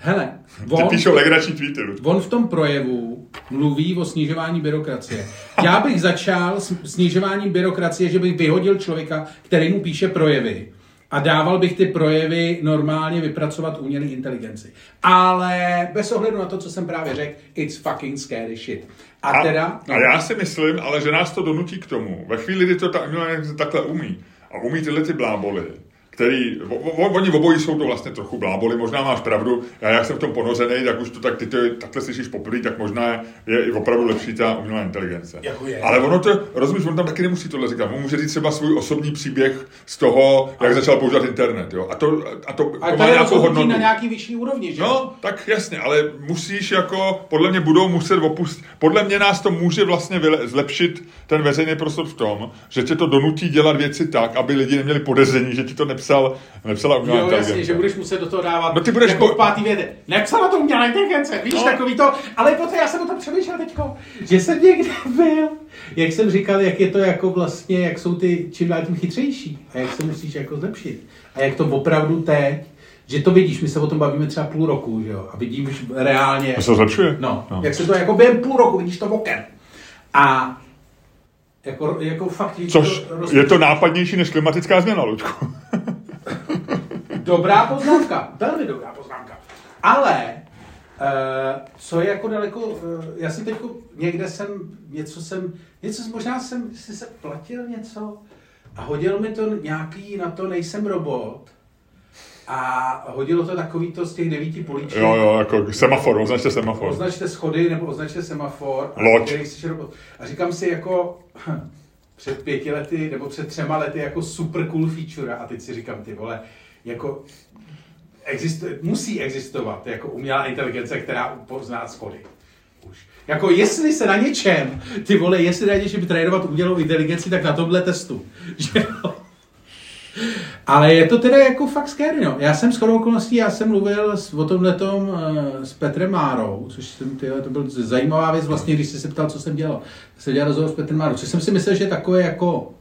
Hele, Ty on, píšou legrační tweety, on v tom projevu mluví o snižování byrokracie. Já bych začal s snižováním byrokracie, že bych vyhodil člověka, který mu píše projevy a dával bych ty projevy normálně vypracovat umělé inteligenci. Ale bez ohledu na to, co jsem právě řekl, it's fucking scary shit. A, A, teda... no. a já si myslím, ale že nás to donutí k tomu. Ve chvíli, kdy to ta umělá takhle umí a umí tyhle ty bláboly, který, o, o, oni obojí jsou to vlastně trochu bláboli, možná máš pravdu, já jak jsem v tom ponořený, tak už to tak, ty to takhle slyšíš poprvé, tak možná je, je i opravdu lepší ta umělá inteligence. Jako je. Ale ono to, rozumíš, on tam taky nemusí tohle říkat, on může říct třeba svůj osobní příběh z toho, jak začal používat internet, jo, a to, a to, Ale to to má je nějakou hodnotu. na nějaký vyšší úrovni, že? No, tak jasně, ale musíš jako, podle mě budou muset opustit, podle mě nás to může vlastně vyle, zlepšit ten veřejný prostor v tom, že tě to donutí dělat věci tak, aby lidi neměli podezření, že ti to nepsal, nepsala umělá Jo, jasně, že budeš muset do toho dávat No ty budeš jako po- pátý vědě. Nepsala to umělá inteligence, víš, No. takový to, ale poté já jsem o tom přemýšlel teďko, že jsem někde byl, jak jsem říkal, jak je to jako vlastně, jak jsou ty čím dál tím chytřejší a jak se musíš jako zlepšit. A jak to opravdu teď, že to vidíš, my se o tom bavíme třeba půl roku, že jo, a vidíš reálně, To se zlepšuje? no, no. jak se to jako během půl roku, vidíš to okem. A jako, jako fakt, Což to roz- je to nápadnější než klimatická změna, Luďku. Dobrá poznámka, velmi dobrá poznámka. Ale uh, co je jako daleko, uh, já jsem teď někde jsem, něco jsem, něco jsem, možná jsem si se platil něco a hodil mi to nějaký na to nejsem robot a hodilo to takový to z těch devíti políček. Jo, jo, jako semafor, označte semafor. Označte schody nebo označte semafor. a Loď. šel- A říkám si jako před pěti lety nebo před třema lety jako super cool feature a teď si říkám ty vole, jako existuje, musí existovat jako umělá inteligence, která pozná schody. Už. Jako jestli se na něčem, ty vole, jestli na něčem trénovat umělou inteligenci, tak na tomhle testu. Že? Ale je to teda jako fakt scary, no. Já jsem shodou okolností, já jsem mluvil s, o tomhletom uh, s Petrem Márou, což jsem, tyhle, to byl zajímavá věc vlastně, když jsi se ptal, co jsem dělal. Já jsem dělal rozhovor s Petrem Márou, což jsem si myslel, že je takové jako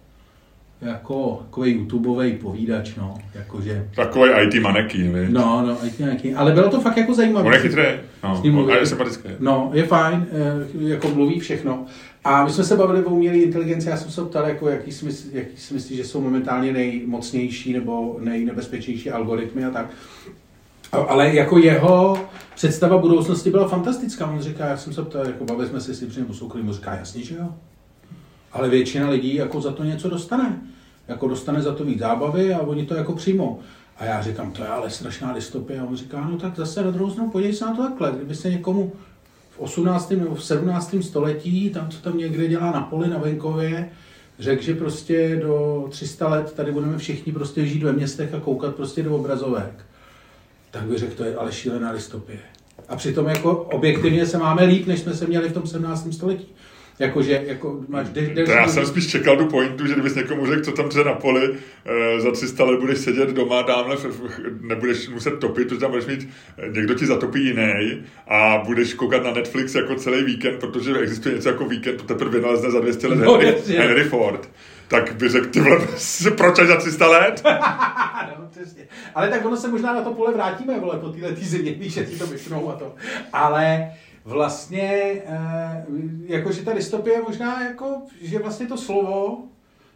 jako takový YouTubeový povídač, no, jakože, Takový IT maneký, víš? no, no, IT nějaký, ale bylo to fakt jako zajímavé. On je chytrý, no, S a je sympatický. No, je fajn, eh, jako mluví všechno. A my jsme se bavili o umělé inteligenci, já jsem se ptal, jako, jaký, si myslí, jaký si myslí, že jsou momentálně nejmocnější nebo nejnebezpečnější algoritmy a tak. Ale jako jeho představa budoucnosti byla fantastická. On říká, já jsem se ptal, jako bavili jsme se, jestli přijde soukromí, on říká, jasně, že jo. Ale většina lidí jako za to něco dostane. Jako dostane za to víc zábavy a oni to jako přijmou. A já říkám, to je ale strašná dystopie. A on říká, no tak zase na druhou stranu podívej se na to takhle. Kdyby se někomu v 18. nebo v 17. století, tam, co tam někde dělá na poli, na venkově, řekl, že prostě do 300 let tady budeme všichni prostě žít ve městech a koukat prostě do obrazovek, tak by řekl, to je ale šílená dystopie. A přitom jako objektivně se máme líp, než jsme se měli v tom 17. století. Jakože, jako máš... De, de, To já jsem spíš čekal tu pointu, že kdybys někomu řekl, co tam dře na poli, e, za 300 let budeš sedět doma, tamhle nebudeš muset topit, protože tam budeš mít, eh, někdo ti zatopí jiný a budeš koukat na Netflix jako celý víkend, protože existuje něco jako víkend, to teprve vynalezne za 200 let No, Henry, jasně. Henry Ford. Tak by řekl, ty vole, proč až za 300 let? no, přesně. Ale tak ono se možná na to pole vrátíme, vole, po téhle tý země, když si to vypnou a to. Ale vlastně, eh, jakože ta dystopie možná jako, že vlastně to slovo,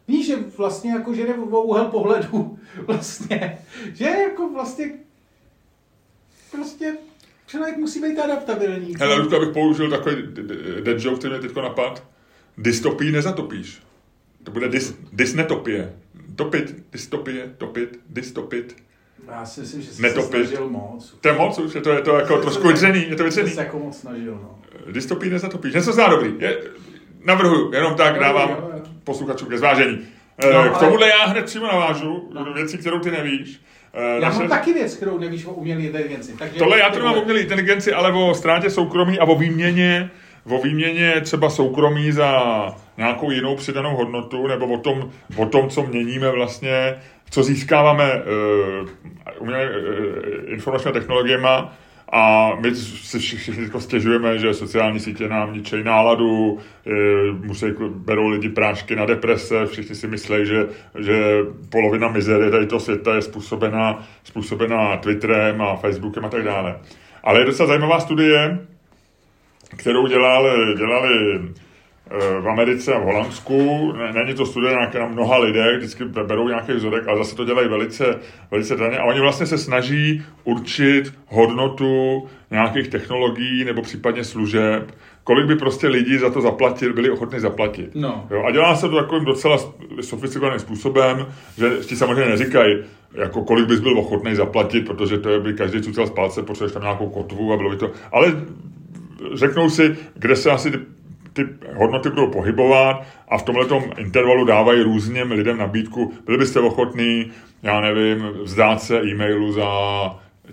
víš, že vlastně jako, že jde o úhel pohledu, vlastně, že jako vlastně, prostě člověk musí být adaptabilní. Hele, Ludku, abych použil takový dead joke, který mě teď napad. Dystopii nezatopíš. To bude dys, dysnetopie. Topit, dystopie, topit, dystopit. Já si myslím, že jsi se Netopit. snažil moc. To je moc už, je to, je to jako trošku vydřený, je to Jsi vydřený. se jako moc snažil, no. Dystopii nezatopíš. Něco zná dobrý. Je, navrhuju, jenom tak Jo, dávám jo, jo. posluchačům ke zvážení. No, No, K ale- tomuhle já hned přímo navážu, věci, kterou ty nevíš. Eh, Já naše- mám taky věc, kterou nevíš o umělé inteligenci. Takže Tohle já to nemám o umělé inteligenci, ale o ztrátě soukromí a o výměně, o výměně třeba soukromí za nějakou jinou přidanou hodnotu, nebo o tom, o tom co měníme vlastně, co získáváme uh, umělé, uh, informačními technologiemi a my si vši- všichni jako stěžujeme, že sociální sítě nám ničejí náladu, musí, berou lidi prášky na deprese, všichni si myslí, že, že polovina mizerie tady toho světa je způsobená, způsobená Twitterem a Facebookem a tak dále. Ale je docela zajímavá studie, kterou dělali, dělali eh, v Americe a v Holandsku. Ne- Není to studie nějaké na mnoha lidé, vždycky berou nějaký vzorek, ale zase to dělají velice, velice daně. A oni vlastně se snaží určit hodnotu nějakých technologií nebo případně služeb, kolik by prostě lidí za to zaplatil, byli ochotni zaplatit. No. Jo, a dělá se to takovým docela sofistikovaným způsobem, že ti samozřejmě neříkají, jako kolik bys byl ochotný zaplatit, protože to je, by každý cucel z palce, potřebuješ tam nějakou kotvu a bylo by to. Ale řeknou si, kde se asi ty, ty hodnoty budou pohybovat a v tomhle intervalu dávají různým lidem nabídku. Byli byste ochotní, já nevím, vzdát se e-mailu za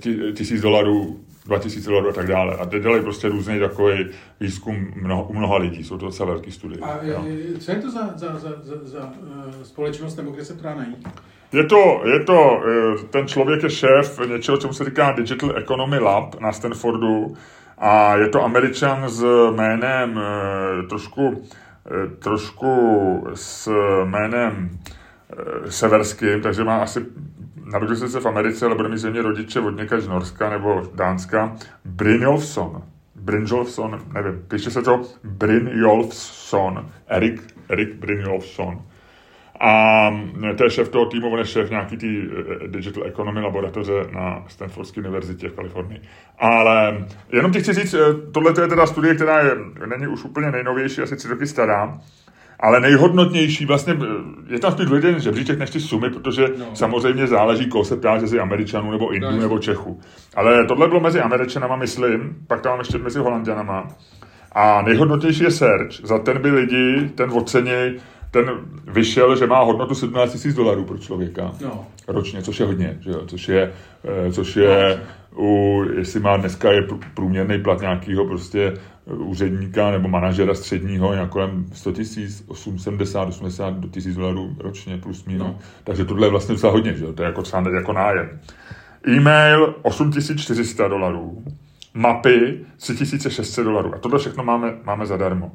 ti- tisíc dolarů, dva tisíce dolarů a tak dále. A teď dělají prostě různý takový výzkum mnoho, u mnoha lidí. Jsou to docela velký studie. A jo. e, co je to za, za, za, za, za uh, společnost, nebo kde se to dá najít? Je to, je to, eh, ten člověk je šéf něčeho, čemu se říká Digital Economy Lab na Stanfordu a je to američan s jménem eh, trošku, eh, trošku s jménem eh, severským, takže má asi narodil jsem se v Americe, ale bude mít zřejmě rodiče od někač z Norska nebo Dánska. Brynjolfsson. Brynjolfsson, nevím, píše se to Brynjolfsson. Erik, Erik Brynjolfsson. A to je šéf toho týmu, on je šéf nějaký tý eh, Digital Economy laboratoře na Stanfordské univerzitě v Kalifornii. Ale jenom ti chci říct, eh, tohle je teda studie, která je, není už úplně nejnovější, asi tři roky stará, Ale nejhodnotnější vlastně, eh, je tam spíš důležitý žebříček než ty sumy, protože no. samozřejmě záleží, koho se ptá, jestli Američanů nebo Indů no, nebo Čechů. Ale tohle bylo mezi Američanama, myslím, pak tam ještě mezi Holandianama. A nejhodnotnější je search. Za ten by lidi, ten oceněj, ten vyšel, že má hodnotu 17 000 dolarů pro člověka no. ročně, což je hodně, že jo? což je, eh, což je u, jestli má dneska je průměrný plat nějakého prostě úředníka nebo manažera středního nějak kolem 100 tisíc, 70, 80 do tisíc dolarů ročně plus minus. No. Takže tohle je vlastně docela hodně, že jo? to je jako třeba jako nájem. E-mail 8400 dolarů, mapy 3600 dolarů. A tohle všechno máme, máme zadarmo.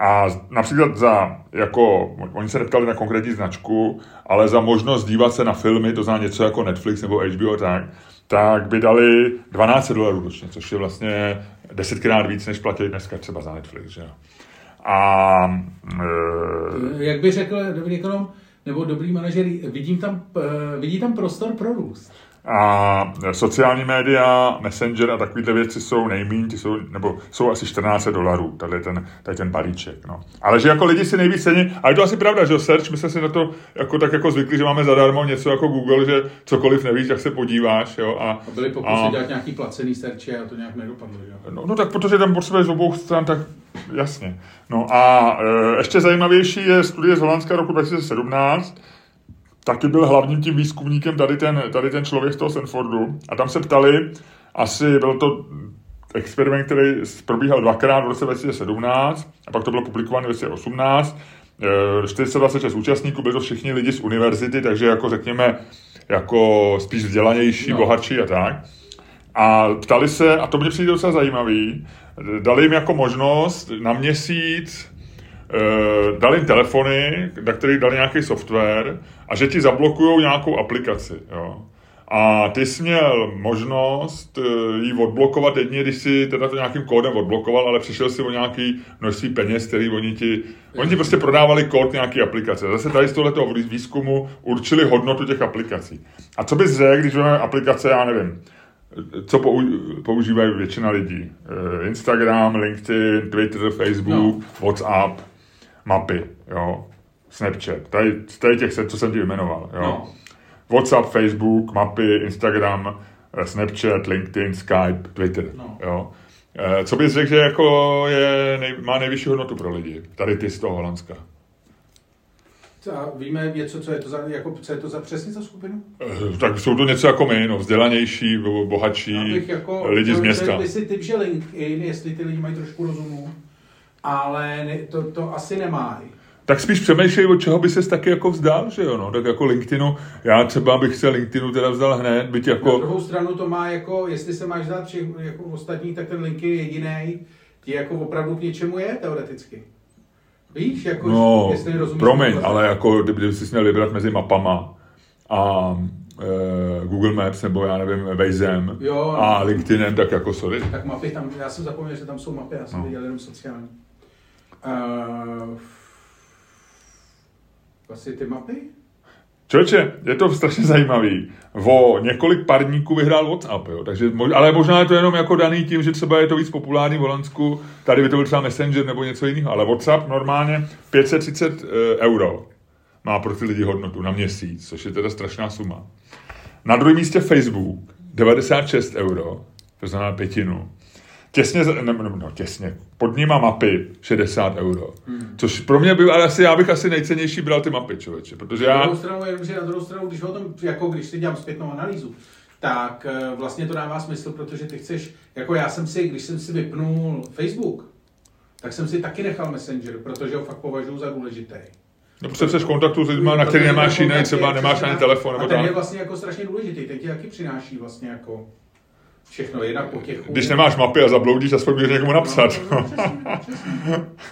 A například za, jako, oni se neptali na konkrétní značku, ale za možnost dívat se na filmy, to znamená něco jako Netflix nebo HBO tak, tak by dali 12 dolarů ročně, což je vlastně desetkrát víc, než platí dneska třeba za Netflix. Že? A, e... Jak by řekl dobrý ekonom, nebo dobrý manažer, vidím tam, e, vidí tam prostor pro růst. A sociální média, Messenger a takovéhle věci jsou nejmín, ty jsou, nebo jsou asi 14 dolarů, tady ten, tady ten balíček. No. Ale že jako lidi si nejvíc cení, a je to asi pravda, že search, my jsme si na to jako, tak jako zvykli, že máme zadarmo něco jako Google, že cokoliv nevíš, tak se podíváš. Jo, a, a byli pokusy a, dělat nějaký placený search a to nějak nedopadlo. No, no, tak protože tam potřebuješ z obou stran, tak jasně. No a e, ještě zajímavější je studie z Holandska roku 2017, taky byl hlavním tím výzkumníkem tady ten, tady ten člověk z toho Stanfordu. A tam se ptali, asi byl to experiment, který probíhal dvakrát v roce 2017 a pak to bylo publikované v 2018. 426 účastníků, byli to všichni lidi z univerzity, takže jako řekněme, jako spíš vzdělanější, no. bohatší a tak. A ptali se, a to mě přijde docela zajímavý, dali jim jako možnost na měsíc dali jim telefony, na kterých dali nějaký software a že ti zablokují nějakou aplikaci. Jo. A ty jsi měl možnost uh, ji odblokovat jedině, když si teda to nějakým kódem odblokoval, ale přišel si o nějaký množství peněz, který oni ti, oni ti prostě prodávali kód nějaké aplikace. Zase tady z tohoto výzkumu určili hodnotu těch aplikací. A co bys řekl, když máme aplikace, já nevím, co používají většina lidí? Eh, Instagram, LinkedIn, Twitter, Facebook, no. WhatsApp mapy, jo, Snapchat, tady, tady těch set, co jsem ti vyjmenoval, jo. No. WhatsApp, Facebook, mapy, Instagram, eh, Snapchat, LinkedIn, Skype, Twitter, no. jo. Eh, co bys řekl, že jako je, nej, má nejvyšší hodnotu pro lidi? Tady ty z toho Holandska. A víme něco, co je to za, jako, co je to za přesně za skupinu? Eh, tak jsou to něco jako my, no, vzdělanější, bohatší jako, lidi z města. Bych si typ, že LinkedIn, jestli ty lidi mají trošku rozumu, ale ne, to, to asi nemá. Tak spíš přemýšlej, od čeho by ses taky jako vzdal, že jo, no, tak jako LinkedInu, já třeba bych se LinkedInu teda vzdal hned, byť jako... Na druhou stranu to má jako, jestli se máš vzdát všech, jako ostatní, tak ten LinkedIn jediný ti jako opravdu k něčemu je, teoreticky. Víš, jako, no, jestli rozumíš... promiň, ale jako, kdyby jsi měl vybrat mezi mapama a e, Google Maps nebo já nevím, Wazem jo, a no. LinkedInem, tak jako sorry. Tak mapy tam, já jsem zapomněl, že tam jsou mapy, já jsem no. viděl jenom sociální. Uh, asi ty mapy? Člověče, je to strašně zajímavý. O několik parníků vyhrál WhatsApp, jo. Takže, ale možná je to jenom jako daný tím, že třeba je to víc populární v Holandsku, tady by to byl třeba Messenger nebo něco jiného, ale WhatsApp normálně 530 eh, euro má pro ty lidi hodnotu na měsíc, což je teda strašná suma. Na druhém místě Facebook 96 euro, to znamená pětinu. Těsně, ne, no, no, těsně, pod nima mapy 60 euro. Hmm. Což pro mě byl, ale asi já bych asi nejcennější bral ty mapy, člověče, protože já... Na druhou stranu, jenom, že na druhou stranu, když o tom, jako když si dělám zpětnou analýzu, tak eh, vlastně to dává smysl, protože ty chceš, jako já jsem si, když jsem si vypnul Facebook, tak jsem si taky nechal Messenger, protože ho fakt považuji za důležitý. No, protože jsi v kontaktu s lidmi, na který nemáš jiný, třeba nemáš ani telefon. Nebo a ten je vlastně jako strašně důležitý, ten ti taky přináší vlastně jako všechno, jednak potěchu. Když nemáš mapy a zabloudíš, aspoň můžeš někomu napsat. No,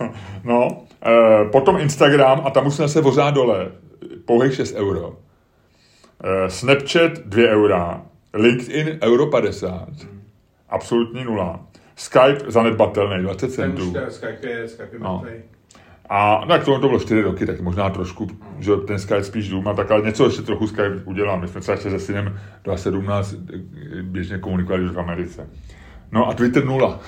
no, no e, potom Instagram a tam musíme se vozát dole. Pouhých 6 euro. E, Snapchat 2 eura. LinkedIn euro 50. Hmm. Absolutní nula. Skype zanedbatelný, 20 centů. Skype je, Skype je no. A no, jak to, to bylo čtyři roky, tak možná trošku, že ten Skype spíš dům a tak, ale něco ještě trochu Skype udělá. My jsme třeba ještě se synem 2017 běžně komunikovali už v Americe. No a Twitter nula.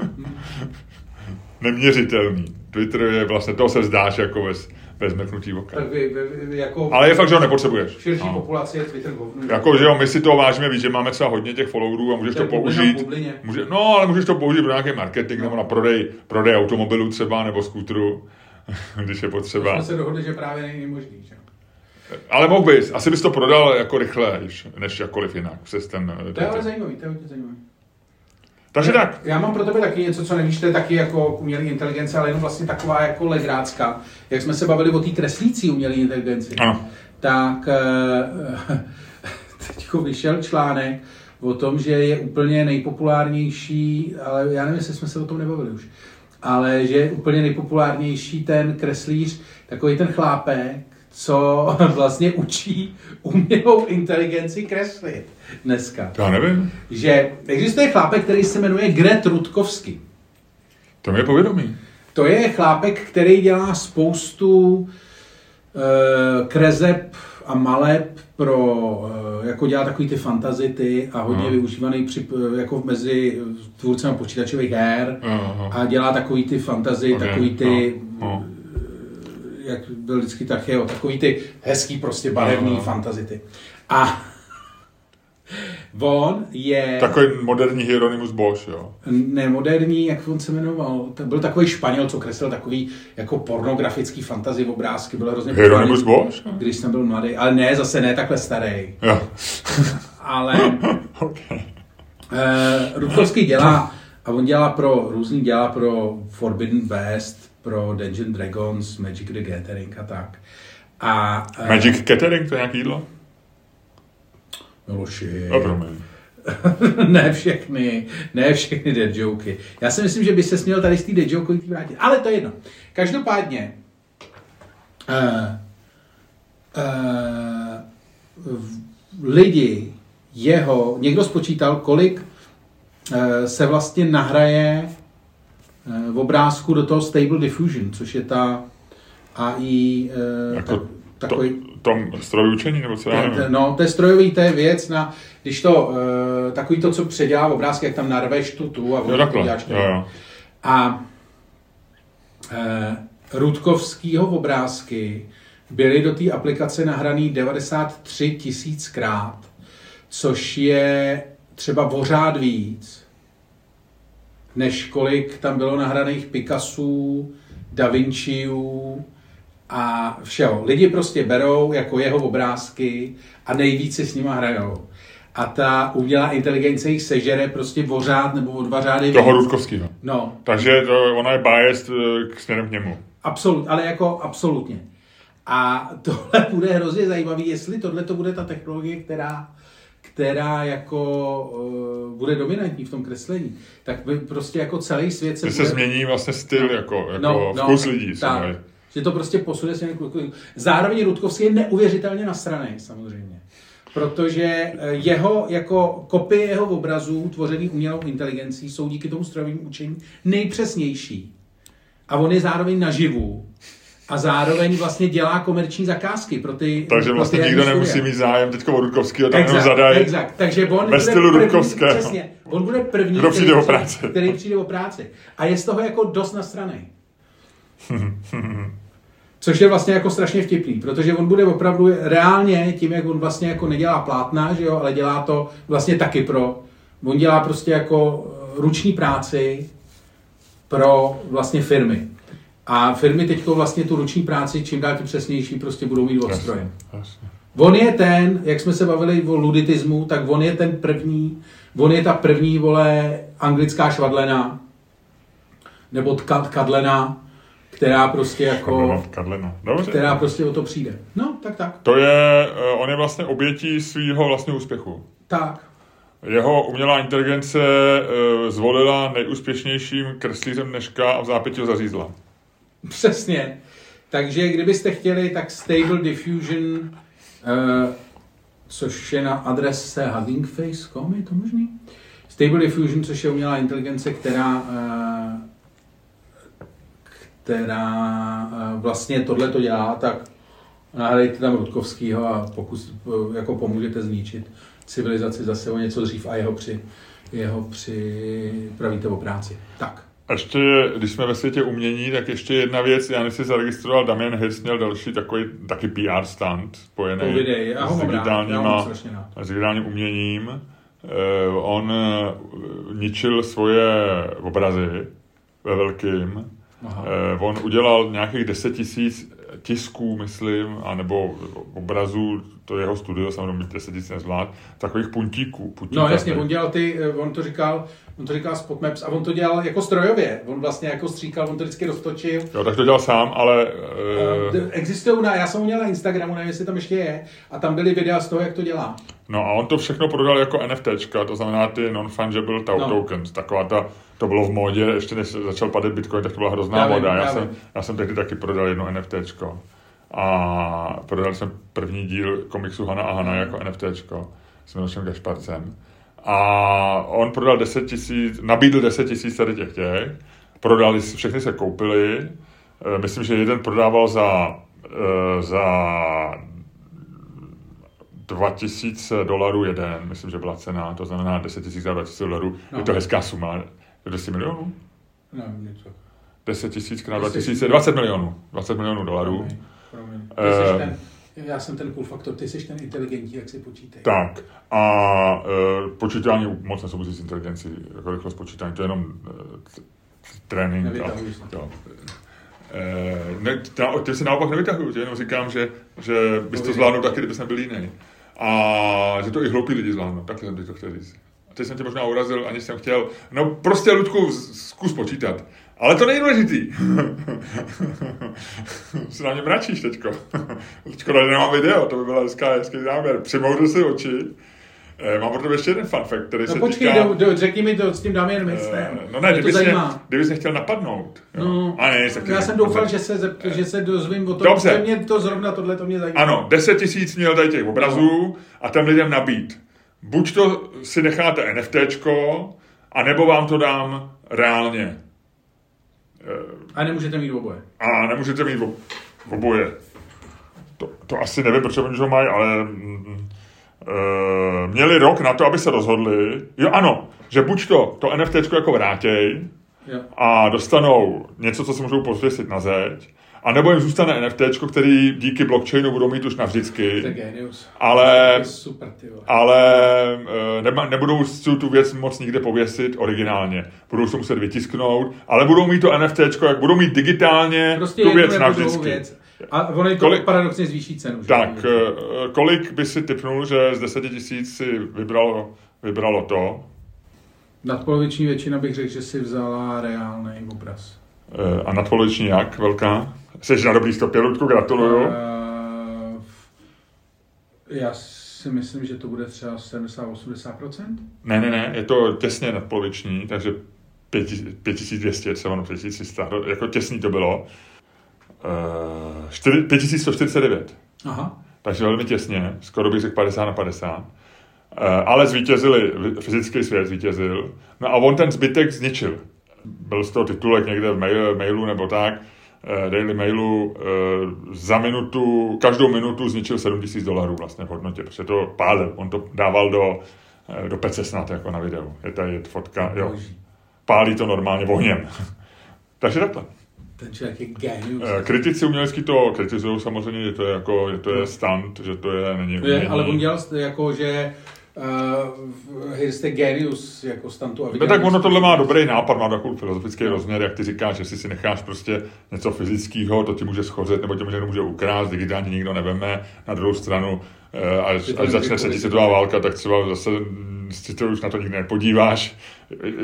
Neměřitelný. Twitter je vlastně, toho se vzdáš jako bez, bez mrknutí oka. Tak vy, vy, vy, jako Ale je fakt, že ho nepotřebuješ. širší No. populaci je Twitter govnu. Jako, že jo, my si to vážíme víc, že máme třeba hodně těch followerů a můžeš To to, použít. Může, no, ale můžeš to použít pro nějaký marketing nebo na prodej, prodej automobilů třeba nebo skútru, když je potřeba. Jsme se dohodli, že právě není možný. Že? Ale mohl bys, asi bys to prodal jako rychle, než jakkoliv jinak. Přes ten, To je ale zajímavý, to je hodně zajímavý. Takže tak. Já mám pro tebe taky něco, co nevíš, to je taky jako umělé inteligence, ale jenom vlastně taková jako legrácka. Jak jsme se bavili o té kreslící umělé inteligenci, Ano. tak eh, teď vyšel článek o tom, že je úplně nejpopulárnější, ale já nevím, jestli jsme se o tom nebavili už, ale že je úplně nejpopulárnější ten kreslíř, takový ten chlápek, co vlastně učí umělou inteligenci kreslit dneska. To já nevím. Že existuje chlápek, který se jmenuje Gret Rutkovsky. To je povědomí. To je chlápek, který dělá spoustu e, krezeb a maleb pro, e, jako dělá takový ty fantazity a hodně No. využívaný při, jako mezi tvůrcem počítačových her Aha. a dělá takový ty fantazy, Ok, takový ty, no, no. Jak byl vždycky tak, jo, takový ty hezký prostě barevný Aha. fantazity. A on je... Takový moderní Hieronymus Bosch, jo. Ne, moderní, jak on se jmenoval, to byl takový Španěl, co kreslil takový jako pornografický fantasy obrázky, byl hrozně Hieronymus Bosch? když jsem byl mladý, ale ne, zase ne takhle starý, Jo. ale okay. eh, Rudkovský dělá, a on dělá pro, různý dělá pro Forbidden West, pro Dungeon Dragons, Magic the Gathering a tak. A, eh, Magic Catering, to je nějaký jídlo? Miloši. No, promiň. ne všechny, ne všechny dead joky. Já si myslím, že by se směl tady z té dead joke vrátit. Ale to je jedno. Každopádně, uh, uh, lidi, jeho, někdo spočítal, kolik uh, se vlastně nahraje uh, v obrázku do toho Stable Diffusion, což je ta AI, uh, Jako tak, takový, To, tom strojový učení, nebo co já nevím. no, to je strojový, to je věc na, když to, uh, takový to, co předělá obrázky, jak tam narveš tu tu a Jo, ono to takhle. děláš Jo, jo. A uh, Rudkovskýho obrázky byly do té aplikace nahraný 93 tisíckrát, což je třeba pořád víc, než kolik tam bylo nahraných Picassů, Da Vinciů a všeho. Lidi prostě berou jako jeho obrázky a nejvíc si s nima hrajou. A ta umělá inteligence jich sežere prostě o řád nebo o dva řády Toho. Rudkovského. No, Takže to, ona je biased eh, k směrem k němu. absolut, ale jako absolutně. A tohle bude hrozně zajímavý, jestli tohle to bude ta technologie, která, která jako uh, bude dominantní v tom kreslení, tak by prostě jako celý svět se Že se bude... změní vlastně styl, jako, jako vkus lidí. se tak, že to prostě posune směrem k kluku. Zároveň Rudkovský je neuvěřitelně nasraný, samozřejmě. Protože eh, jeho, jako kopie jeho obrazů, tvořený umělou inteligencí, jsou díky tomu strojovému učení nejpřesnější. A on je zároveň naživu. A zároveň vlastně dělá komerční zakázky pro ty Takže pro vlastně ty nikdo herní nemusí mít zájem teďko o Rudkovského, tam jenom zadají. exakt. Takže on Ve stylu první, Rudkovského. Přesně. On bude první, Kdo přijde o přijde- práci. který přijde o práci. A je z toho jako dost nasranej. Což je vlastně jako strašně vtipný, protože on bude opravdu reálně tím, jak on vlastně jako nedělá plátna, že jo, ale dělá to vlastně taky pro, on dělá prostě jako ruční práci pro vlastně firmy. A firmy teď vlastně tu ruční práci čím dál tím přesnější prostě budou mít od strojem. Jasně. On je ten, jak jsme se bavili o luditismu, tak on je ten první, on je ta první, vole, anglická švadlena, nebo tka, kadlena, která prostě jako, Kadlena. Dobře. která prostě o to přijde. No, tak tak. To je, eh, on je vlastně obětí svého vlastního úspěchu. Tak. Jeho umělá inteligence eh, zvolila nejúspěšnějším kreslířem dneška a v zápětí ho zařízla. Přesně. Takže kdybyste chtěli, tak Stable Diffusion, uh, což je na adrese huggingface.com, je to možný? Stable Diffusion, což je umělá inteligence, která, uh, která uh, vlastně tohle to dělá, tak nahrajte tam Rudkovskýho a pokus, uh, jako pomůžete zničit civilizaci zase o něco dřív a jeho při, jeho připravíte o práci. Tak. Ještě, když jsme ve světě umění, tak ještě jedna věc, já nevím, si zaregistroval, Damien Hirst měl další takový taky PR stand spojený Povidej, s, mám rád, digitálním, já ho mám a- strašně rád. s digitálním uměním. Eh, on eh, ničil svoje obrazy ve velkým. Aha. Eh, on udělal nějakých 10 tisíc tisků, myslím, anebo obrazů, to jeho studio samozřejmě 10 tisíc nezvlád, takových puntíků. puntíků No jasně, on dělal ty, eh, on to říkal, on to říkal spot maps a on to dělal jako strojově. On vlastně jako stříkal, on to vždycky roztočil. Jo, tak to dělal sám, ale... Eh, Existují, na, já jsem ho měl na Instagramu, nevím, jestli tam ještě je, a tam byly videa z toho, jak to dělá. no a on to všechno prodal jako NFTčka, to znamená ty non-fungible No. tokens, taková ta, to bylo v módě, ještě než začal padat Bitcoin, tak to byla hrozná Já vím, moda. Já, já jsem, vím. já jsem tehdy taky prodal jedno NFTčko. A prodal jsem první díl komiksu Hana a Hana jako NFTčko s Milošem Gašparcem. A on prodal 10 tisíc, nabídl 10 tisíc tady těch těch, prodali, všechny se koupili, Eh, myslím, že jeden prodával za, eh, za 2000 dolarů jeden, myslím, že byla cena, to znamená 10 000 za 2000 dolarů, No. je to hezká suma, je to 10 milionů? Nevím, něco. 10 000 krát 10 2000, 20 milionů, 20 milionů dolarů. Promiň, promiň. Ty Eh. ten, já jsem ten cool faktor, ty jsi ten inteligentní, jak si počítej. Tak a e, počítání moc nesouvisí s inteligencí, jako rychlost počítání, to je jenom e, trénink. A, Nevytahuj se. jo. E, ne, ta, ty si naopak nevytahuju, jenom říkám, že, že bys to zvládnul taky, kdybys nebyl jiný. A že to i hloupí lidi zvládnou, takhle jsem to chtěl říct. Teď jsem tě možná urazil, ani jsem chtěl, no prostě Ludku, zkus počítat. Ale to není důležitý. se na mě mračíš teďko. Škoda, že nemám video, to by byla hezká, hezký záběr. Přimouřil si oči. Eh, mám pro tebe ještě jeden fun fact, který No se počkej, týká... do, do, řekni mi to s tím dáme jen Eh, no ne, mě, zajímá. kdybys mě chtěl napadnout. jo. No, A ne, já jsem doufal, že se, zept, že se dozvím o tom, Dobře. že mě to zrovna tohle to mě zajímá. Ano, 10 tisíc měl tady těch obrazů a těm lidem nabít. Buď to si necháte NFTčko, anebo vám to dám reálně. Eh, A nemůžete mít oboje. A nemůžete mít ob- oboje. To, to asi nevím, proč oni to mají, ale mm, e, měli rok na to, aby se rozhodli. Jo, ano, že buď to, to NFT jako vrátěj Jo. a dostanou něco, co si můžou pozvěsit na zeď, a nebo jim zůstane NFT, který díky blockchainu budou mít už To je navždycky, genius. ale To je super, ale e, nema, nebudou si tu věc moc nikde pověsit originálně. Budou se muset vytisknout, ale budou mít to NFT, jak budou mít digitálně Prostě tu věc navždycky. věc. A ono je to Kolik- paradoxně zvýší cenu. že? Tak, e, kolik by si typnul, že z 10 tisíc si vybralo, vybralo to? Nadpoloviční většina bych řekl, že si vzala reálný obraz. E, a nadpoloviční jak velká? Jsi na dobrý stopě, Ludku, gratuluju. Uh, já si myslím, že to bude třeba 70-80%. Ne, ne, ne, je to těsně nadpoloviční, takže 5200, třeba no 5300, jako těsný to bylo. E, 4, 5149. Aha. Takže velmi těsně, skoro bych řekl 50 na 50. Eh, Ale zvítězili, fyzický svět zvítězil. No a on ten zbytek zničil. Byl z toho titulek někde v mail, mailu nebo tak, eh, Daily Mailu, eh, za minutu, každou minutu zničil 7 000 dolarů vlastně v hodnotě, protože to pálil. On to dával do, eh, do pece snad jako na videu. Je tady fotka, jo. Pálí to normálně ohněm. Takže takhle. Ten člověk je genius. Eh, Kritici umělecký to kritizují samozřejmě, že to je jako, že to je stand, že to je, není umění. ale on dělal jako, že uh, Hirst je genius jako stantu. A No tak ono tohle má dobrý nápad, má takový filozofický rozměr, jak ty říkáš, že si si necháš prostě něco fyzického, to ti může schořet, nebo tě může, může ukrást, digitálně nikdo neveme. Na druhou stranu, eh, až, Je to až začne třetí světová válka, tak třeba zase si to už na to nikdy nepodíváš.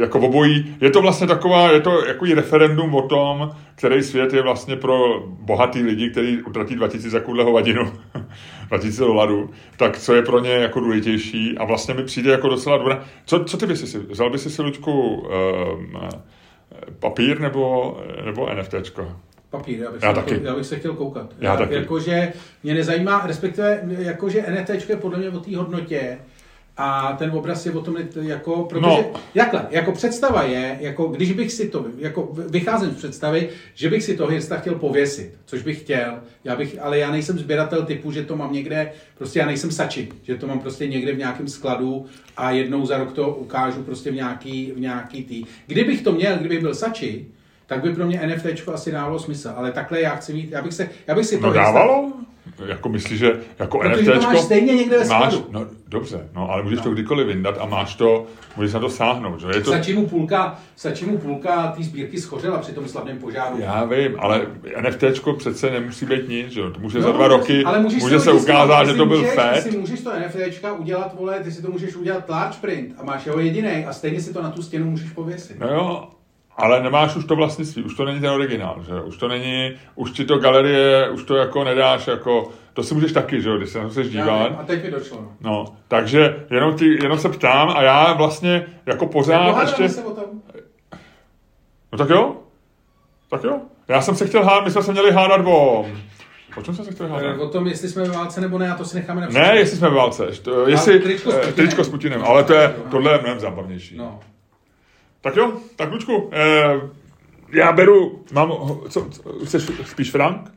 Jako obojí, je to vlastně taková, je to jako referendum o tom, který svět je vlastně pro bohatý lidi, který utratí 2000 za kudle hovadinu, 2000 dolarů, tak co je pro ně jako důležitější a vlastně mi přijde jako docela dobré. Co, co ty bys si, vzal bys si Luďku um, papír nebo, nebo NFTčko? Papír, já bych, Já se taky. Chtěl, já bych se chtěl koukat. Já taky. Jakože mě nezajímá, respektive jakože NFT je podle mě o té hodnotě, a ten obraz je o tom, jako, protože, No. no. jakhle, jako představa je, jako když bych si to, jako vycházím z představy, že bych si toho Hirsta chtěl pověsit, což bych chtěl, já bych, ale já nejsem sběratel typu, že to mám někde, prostě já nejsem sači, že to mám prostě někde v nějakém skladu a jednou za rok to ukážu prostě v nějaký, v nějaký tý. Kdybych to měl, kdybych byl sači, tak by pro mě NFTčko asi dávalo smysl, ale takhle já chci mít, já bych, se, já bych si No to Hirsta- dávalo? Jako myslíš, že jako Protože to máš stejně někde ve máš, no dobře, no ale můžeš No. to kdykoliv vyndat a máš to, můžeš na to sáhnout, že? Je to, Stačí mu půlka, stačí mu půlka té sbírky schořela při tom slavném požáru. já vím, ale NFTčko přece nemusí být nic, že jo? To může za No, dva roky, ale můžeš může se ukázat, že to byl můžeš, fet. Ty si můžeš to NFTčka udělat, vole, ty si to můžeš udělat large print a máš jeho jediný a stejně si to na tu stěnu můžeš pověsit. No jo, ale nemáš už to vlastnictví, už to není ten originál, že? Už to není, už ti to galerie, už to jako nedáš jako, to si můžeš taky, že jo, když se na to chceš Já dívat. vím, A teď mi došlo. No. No, takže jenom, ti, jenom se ptám a já vlastně jako pořád ještě... se o tom. No tak jo, tak jo. Já jsem se chtěl hádat, my jsme se měli hádat o... O čem jsme se chtěli Eh, hádat? O tom, jestli jsme ve válce nebo ne, a to si necháme na Ne, jestli jsme ve válce, jestli, tričko s eh, Putinem. tričko s Putinem, ale to je, tohle je mnohem zábavnější. No. Tak jo, tak Lučku, eh, já beru, mám, co, co chceš spíš frank?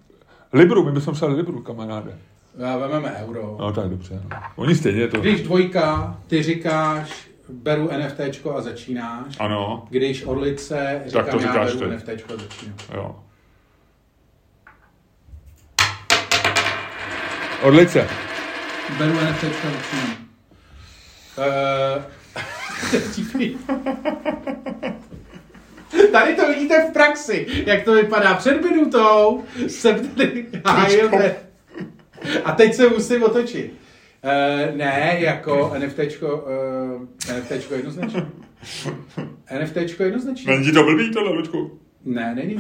Libru, my bychom psali Libru, kamaráde. Já vememe euro. No tak dobře. No. Oni stejně to... Když dvojka, ty říkáš, beru NFTčko a začínáš. Ano, Když orlice, říkám, Tak to já říkáš beru ty. NFTčko a začínám. jo. Orlice. Beru NFTčko a začínám. Uh, Tady to vidíte v praxi, jak to vypadá. Před minutou jsem tady hájil A teď se musím otočit. Uh, ne, jako NFTčko, uh, NFTčko jednoznačně. NFTčko jednoznačně. Není to blbý tohle, Lučku? Ne, není.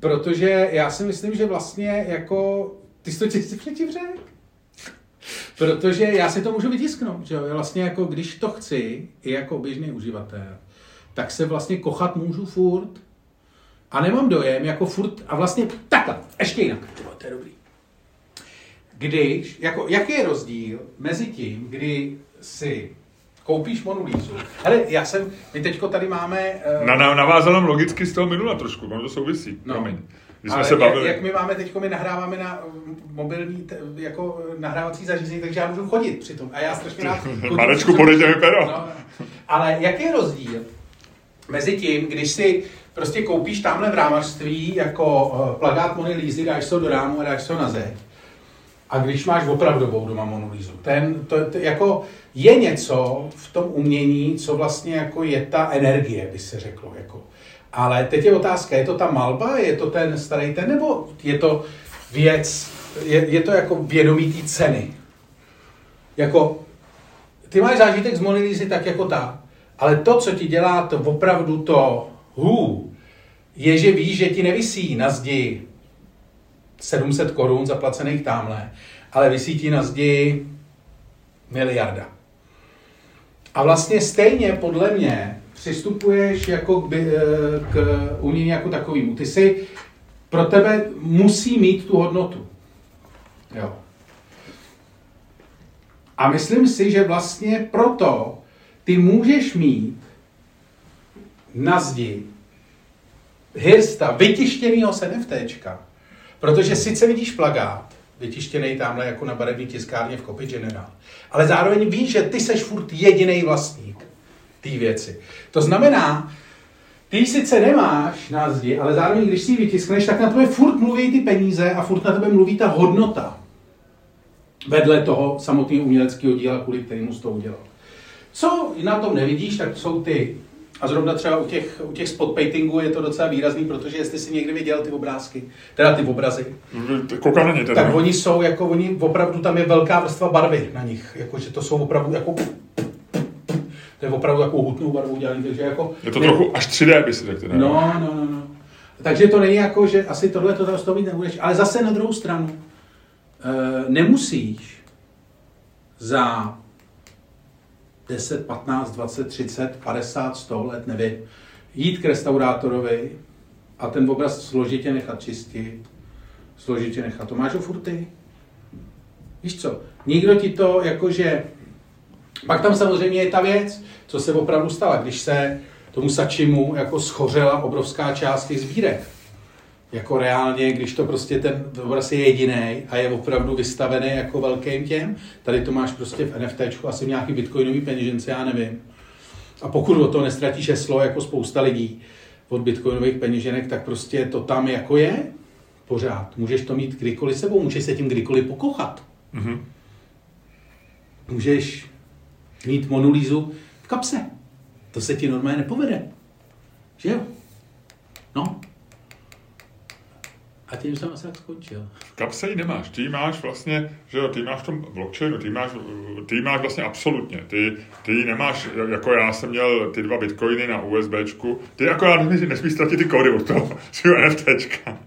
Protože já si myslím, že vlastně jako... Ty jsi to čistě předtím řekl. Protože já si to můžu vytisknout, že jo? Vlastně jako když to chci, i jako běžný uživatel, tak se vlastně kochat můžu furt. A nemám dojem, jako furt, a vlastně takhle, ještě jinak. To je dobrý. Když, jako, jaký je rozdíl mezi tím, kdy si koupíš Monu Lízu. Hele, já jsem, my teďko tady máme... eh, Na, na, navázal nám logicky z toho minula trošku, ono to souvisí, No. promiň. Když jsme Ale se bavili. Jak, jak my máme teď, my nahráváme na mm, mobilní t, jako eh, nahrávací zařízení, takže já můžu chodit přitom. A já strašně rád... Marečku, podejte mi pero. No, ale jaký je rozdíl mezi tím, když si prostě koupíš tamhle v rámařství jako eh, plagát Mony Lízy, dáš se do rámu a dáš se na zeď, a když máš opravdovou doma Monu Lízu. Ten, to, to, jako je něco v tom umění, co vlastně jako je ta energie, by se řeklo. Jako. Ale teď je otázka, je to ta malba, je to ten starý ten, nebo je to věc, je, je to jako vědomí té ceny. Jako, ty máš zážitek z Mony Lízy tak jako ta, ale to, co ti dělá to opravdu to hů, je, že víš, že ti nevisí na zdi 700 korun zaplacených tamhle, ale vysí ti na zdi miliarda. A vlastně stejně podle mě přistupuješ jako k, eh, k umění jako takovému. Ty si pro tebe musí mít tu hodnotu. Jo. A myslím si, že vlastně proto ty můžeš mít na zdi Hirsta, vytištěnýho z NFTčka, protože sice vidíš plagát, vytištěný tamhle jako na barevné tiskárně v Copy General, ale zároveň víš, že ty seš furt jediný vlastník té věci. To znamená, ty ji sice nemáš na zdi, ale zároveň, když si ji vytiskneš, tak na tebe furt mluví ty peníze a furt na tebe mluví ta hodnota vedle toho samotného uměleckého díla, kvůli kterému jsi to udělal. Co na tom nevidíš, tak jsou ty, a zrovna třeba u těch, u těch spot paintingů je to docela výrazný, protože jestli si někdy viděl ty obrázky, teda ty obrazy, Koukám na ně teda. tak oni jsou, jako oni opravdu, tam je velká vrstva barvy na nich, jakože to jsou opravdu jako to je opravdu jako hutnou barvou dělaný, takže jako... Je to trochu až 3D, by si řekl. No, no, no, no. Takže to není jako, že asi tohle to z toho mít nebudeš, ale zase na druhou stranu e, nemusíš za 10, 15, 20, 30, 50, 100 let, nevím, jít k restaurátorovi a ten obraz složitě nechat čistit, složitě nechat. To máš ho furt ty. Víš co, nikdo ti to jakože Pak tam samozřejmě je ta věc, co se opravdu stala, když se tomu Sačimu jako schořela obrovská část těch sbírek. Jako reálně, když to prostě ten obraz je jediný a je opravdu vystavený jako velkým těm, tady to máš prostě v NFT, asi v nějaký bitcoinový peněžence, já nevím. A pokud o to nestratíš heslo jako spousta lidí od bitcoinových peněženek, tak prostě to tam jako je pořád. Můžeš to mít kdykoliv sebou, můžeš se tím kdykoliv pokochat. Mm-hmm. Můžeš mít monolízu kapse. To se ti normálně nepovede. Že jo? No. A tím jsem asi tak skončil. V kapse ji nemáš. Ty máš vlastně, že jo, ty máš v tom blockchainu, ty máš, ty máš vlastně absolutně. Ty, ty nemáš, jako já jsem měl ty dva bitcoiny na USBčku, ty jako nesmíš, nesmíš ztratit ty kódy od toho svého NFTčka.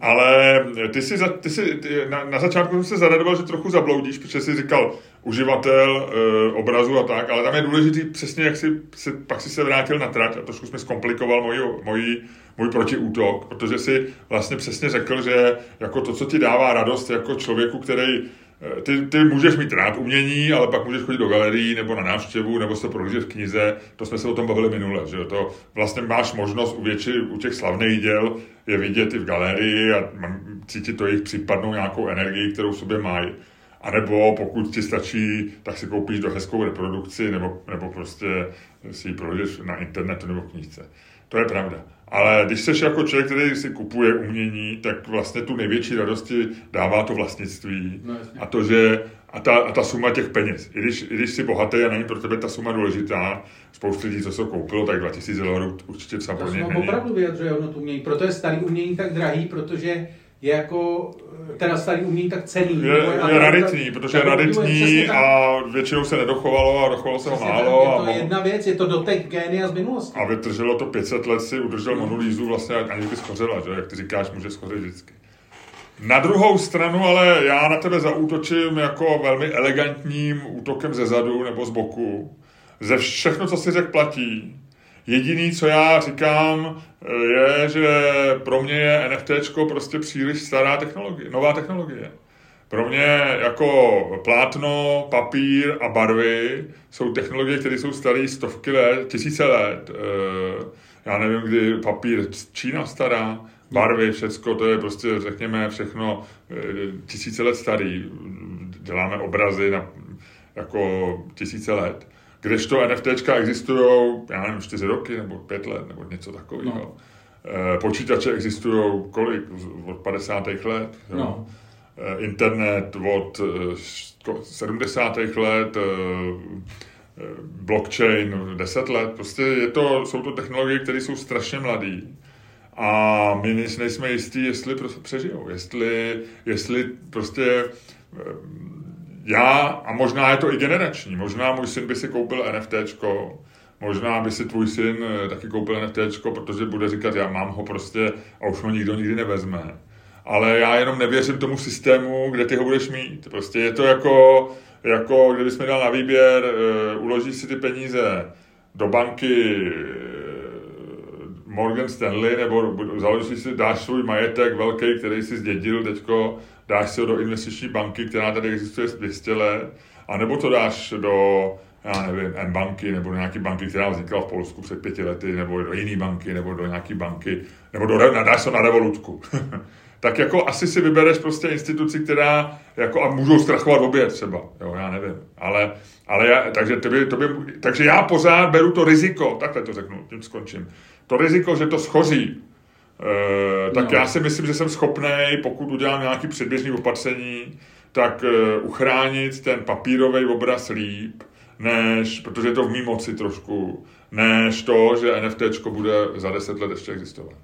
Ale ty si, za, ty si ty, na, na začátku jsem se zaradoval, že trochu zabloudíš, protože jsi říkal uživatel e, obrazu a tak, ale tam je důležitý přesně, jak si, si pak si se vrátil na trať a trošku jsme zkomplikoval moji, moji, můj protiútok, protože si vlastně přesně řekl, že jako to, co ti dává radost jako člověku, který ty, ty můžeš mít rád umění, ale pak můžeš chodit do galerii nebo na návštěvu, nebo se prohlížet v knize. To jsme se o tom bavili minule, že to vlastně máš možnost u větši, u těch slavných děl je vidět i v galerii a cítit to jejich případnou nějakou energii, kterou v sobě mají. A nebo pokud ti stačí, tak si koupíš do hezkou reprodukci, nebo, nebo prostě si ji na internetu nebo knížce. To je pravda. Ale když jsi jako člověk, který si kupuje umění, tak vlastně tu největší radosti dává to vlastnictví. No, a to, že a ta, a ta suma těch peněz. I když, I když jsi bohatý a není pro tebe ta suma důležitá, spoustu lidí, co se koupilo, tak 2000 eur určitě třeba pro ně není. opravdu vyjadřuje hodnotu umění. Proto je starý umění tak drahý, protože je jako, teda starý umění tak cený. Je, je, je raditní, protože je raditní a většinou se nedochovalo a dochovalo se ho málo. Je to a jedna věc, je to dotek génia z minulosti. A vydrželo to 500 let, si udržel no. monolízu vlastně, aniž by schořela, že? jak ty říkáš, může schořit vždycky. Na druhou stranu ale já na tebe zaútočím jako velmi elegantním útokem ze zadu nebo z boku. Ze všechno, co si řekl, platí. Jediný, co já říkám, je, že pro mě je NFT prostě příliš stará technologie, nová technologie. Pro mě jako plátno, papír a barvy jsou technologie, které jsou staré stovky let, tisíce let. Eh, já nevím, kdy papír Čína stará, barvy, všecko, to je prostě, řekněme, všechno eh, tisíce let starý. Děláme obrazy na jako tisíce let. Kdežto NFTčka existují, já nevím, čtyři roky nebo pět let nebo něco takového. No. Eh, počítače existují kolik? Od 50. let. No. Eh, internet od 70. Eh, let, blockchain 10 let. Prostě je to, jsou to technologie, které jsou strašně mladé. A my nejsme jistí, jestli přežijou, jestli, jestli prostě já, a možná je to i generační, možná můj syn by si koupil NFTčko, možná by si tvůj syn eh, taky koupil NFTčko, protože bude říkat, já mám ho prostě a už ho nikdo nikdy nevezme. Ale já jenom nevěřím tomu systému, kde ty ho budeš mít. Prostě je to jako, jako kdybys mi dal na výběr, uh, uložíš si ty peníze do banky eh, Morgan Stanley, nebo založíš si, dáš svůj majetek velký, který si zdědil teďko dáš si ho do investiční banky, která tady existuje 200 let, anebo to dáš do, já nevím, M-banky, nebo do nějaké banky, která vznikla v Polsku před pěti lety, nebo do jiné banky, nebo do nějaké banky, nebo do, dáš to na revolutku. tak jako asi si vybereš prostě instituci, která, jako a můžou zkrachovat obě třeba, jo, já nevím, ale, ale já, takže, tebe, tebe, takže já pořád beru to riziko, takhle to řeknu, tím skončím, to riziko, že to schoří, Eh, tak no. já si myslím, že jsem schopný, pokud udělám nějaký předběžný opatření, tak uh, uchránit ten papírový obraz líp, než, protože je to v mý moci trošku, než to, že NFT bude za deset let ještě existovat.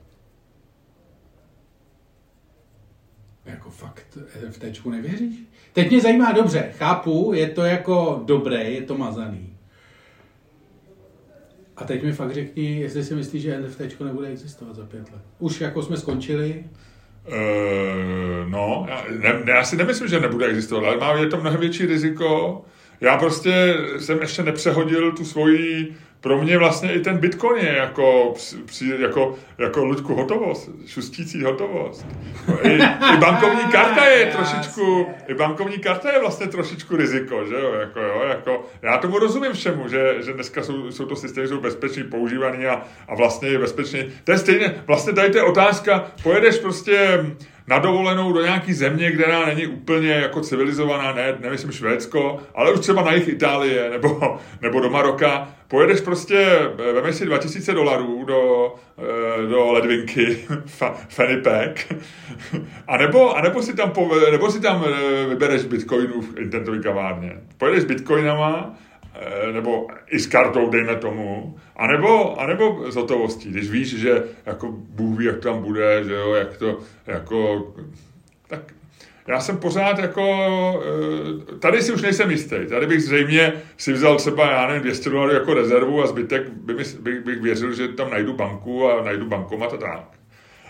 Jako fakt NFT nevěříš? Teď mě zajímá dobře, chápu, je to jako dobré, je to mazaný. A teď mi fakt řekni, jestli si myslíš, že NFT nebude existovat za pět let. Už jako jsme skončili? Uh, no, já, ne, já si nemyslím, že nebude existovat, ale má je to mnohem větší riziko. Já prostě jsem ještě nepřehodil tu svoji pro mě vlastně i ten Bitcoin je jako, jako, jako Luďku hotovost, šustící hotovost. I, I, bankovní karta je trošičku, i bankovní karta je vlastně trošičku riziko, že jo, jako, jo, jako, já tomu rozumím všemu, že, že dneska jsou, jsou to systémy, jsou bezpečný, používaný a, a vlastně je bezpečný. To je stejně, vlastně tady to je otázka, pojedeš prostě na dovolenou do nějaký země, která není úplně jako civilizovaná, ne, nemyslím Švédsko, ale už třeba na jich Itálie nebo, nebo do Maroka, pojedeš prostě, veme si 2000 dolarů do, eh, do ledvinky fanny pack, a nebo, a nebo si tam, nebo si tam eh, vybereš bitcoinů v internetové kavárně. Pojedeš s bitcoinama Eh, nebo i s kartou, dejme tomu, anebo, anebo z hotovostí, když víš, že jako Bůh ví, jak tam bude, že jo, jak to, jako, tak já jsem pořád jako, eh, tady si už nejsem jistý, tady bych zřejmě si vzal třeba, já nevím, 200 dolarů jako rezervu a zbytek by bych, bych věřil, že tam najdu banku a najdu bankomat a tak.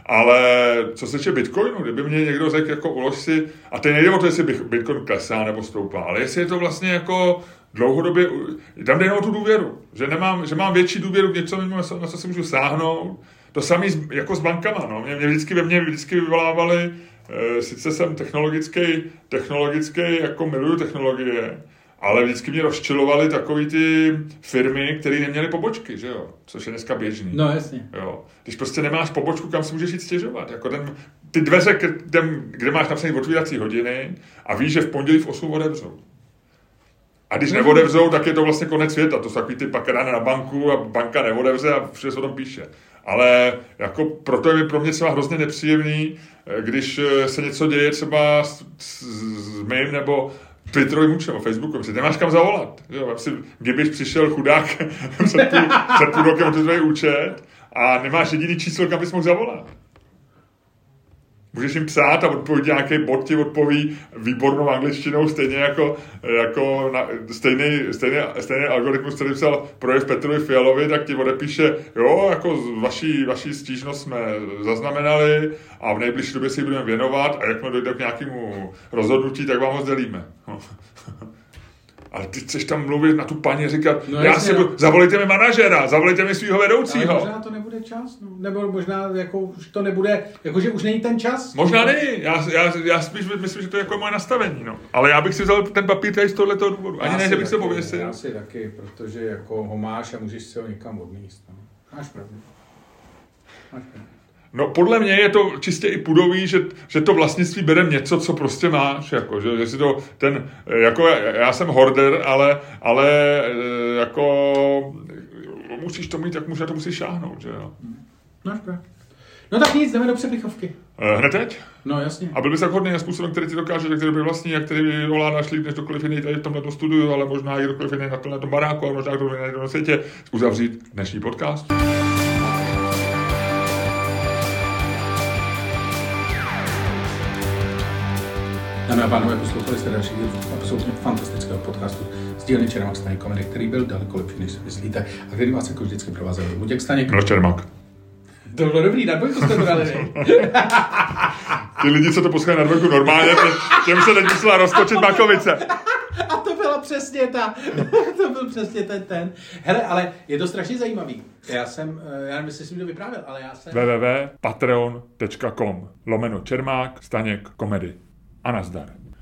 Ale co se týče Bitcoinu, kdyby mě někdo řekl, jako ulož si, a teď nejde o to, jestli Bitcoin klesá nebo stoupá, ale jestli je to vlastně jako dlouhodobě, tam jde o tu důvěru, že, nemám, že mám větší důvěru k něčemu, na co, na co si můžu sáhnout. To samé jako s bankama, no. Mě, mě vždycky ve mně vždycky vyvolávali, sice jsem technologický, technologický, jako miluju technologie, ale vždycky mě rozčilovaly takový ty firmy, které neměly pobočky, že jo? Což je dneska běžný. No jasně. Jo. Když prostě nemáš pobočku, kam si můžeš jít stěžovat. Jako ten, ty dveře, kde, kde máš napsané otvírací hodiny a víš, že v pondělí v 8 odevřou. A když neodevřou, tak je to vlastně konec světa. To jsou takový ty pak na banku a banka neodevře a vše se o tom píše. Ale jako proto je pro mě třeba hrozně nepříjemný, eh, když eh, se něco děje třeba s, s, s mým nebo Twitterovým účtem, Facebooku, si nemáš kam zavolat. Jo, si, kdybyš přišel chudák před půl, před půl rokem Twitterový účet a nemáš jediný číslo, kam bys mohl zavolat. Můžeš jim psát a odpovědět nějaký bot ti odpoví výbornou angličtinou, stejně jako, jako na, stejný, stejný, stejný algoritmus, který psal projev Petrovi Fialovi, tak ti odepíše, jo, jako vaší, vaší stížnost jsme zaznamenali a v nejbližší době si ji budeme věnovat a jakmile dojde k nějakému rozhodnutí, tak vám ho sdělíme. Ale ty chceš tam mluvit na tu paní říkat, no, já si budu, zavolejte mi manažera, zavolejte mi svého vedoucího. Ale možná to nebude čas, no. nebo možná jako už to nebude, jako že už není ten čas. Možná není, já, já, já spíš myslím, že to je jako moje nastavení, no. Ale já bych si vzal ten papír tady z tohoto důvodu, ani ne, že bych taky, se pověsil. Já si taky, protože jako ho máš a můžeš si ho někam odníst, no. Máš pravdu. Máš pravdu. No podle mě je to čistě i pudový, že, že to vlastnictví bere něco, co prostě máš, jako, že, že si to ten, jako já jsem horder, ale, ale eh, jako musíš to mít, jak může to musíš šáhnout, že jo. No, no tak nic, jdeme do přepichovky. Eh, hned teď? No jasně. A byl bys tak hodný způsobem, který ti dokáže, který by vlastní a který by ovládáš líp než kdokoliv jiný tady v tomhle studiu, ale možná i kdokoliv jiný na tomhle baráku, ale možná kdokoliv jiný na světě, uzavřít dnešní podcast. Dámy a pánové, poslouchali jste další díl absolutně fantastického podcastu z dílny Čermák Staněk komedy, který byl daleko lepší, než si myslíte, a který vás jako vždycky provázel Luděk Staněk. No Čermák. To bylo dobrý, na dvojku jste to dali, Ty lidi, co to poslouchají na dvojku normálně, těm se teď musela roztočit Makovice. A to byla přesně ta, to byl přesně ten ten. Hele, ale je to strašně zajímavý. Já jsem, eh, já nevím, jestli jsem to vyprávěl, ale já jsem... www.patreon.com lomeno Čermák, Staněk, komedy a nazdar.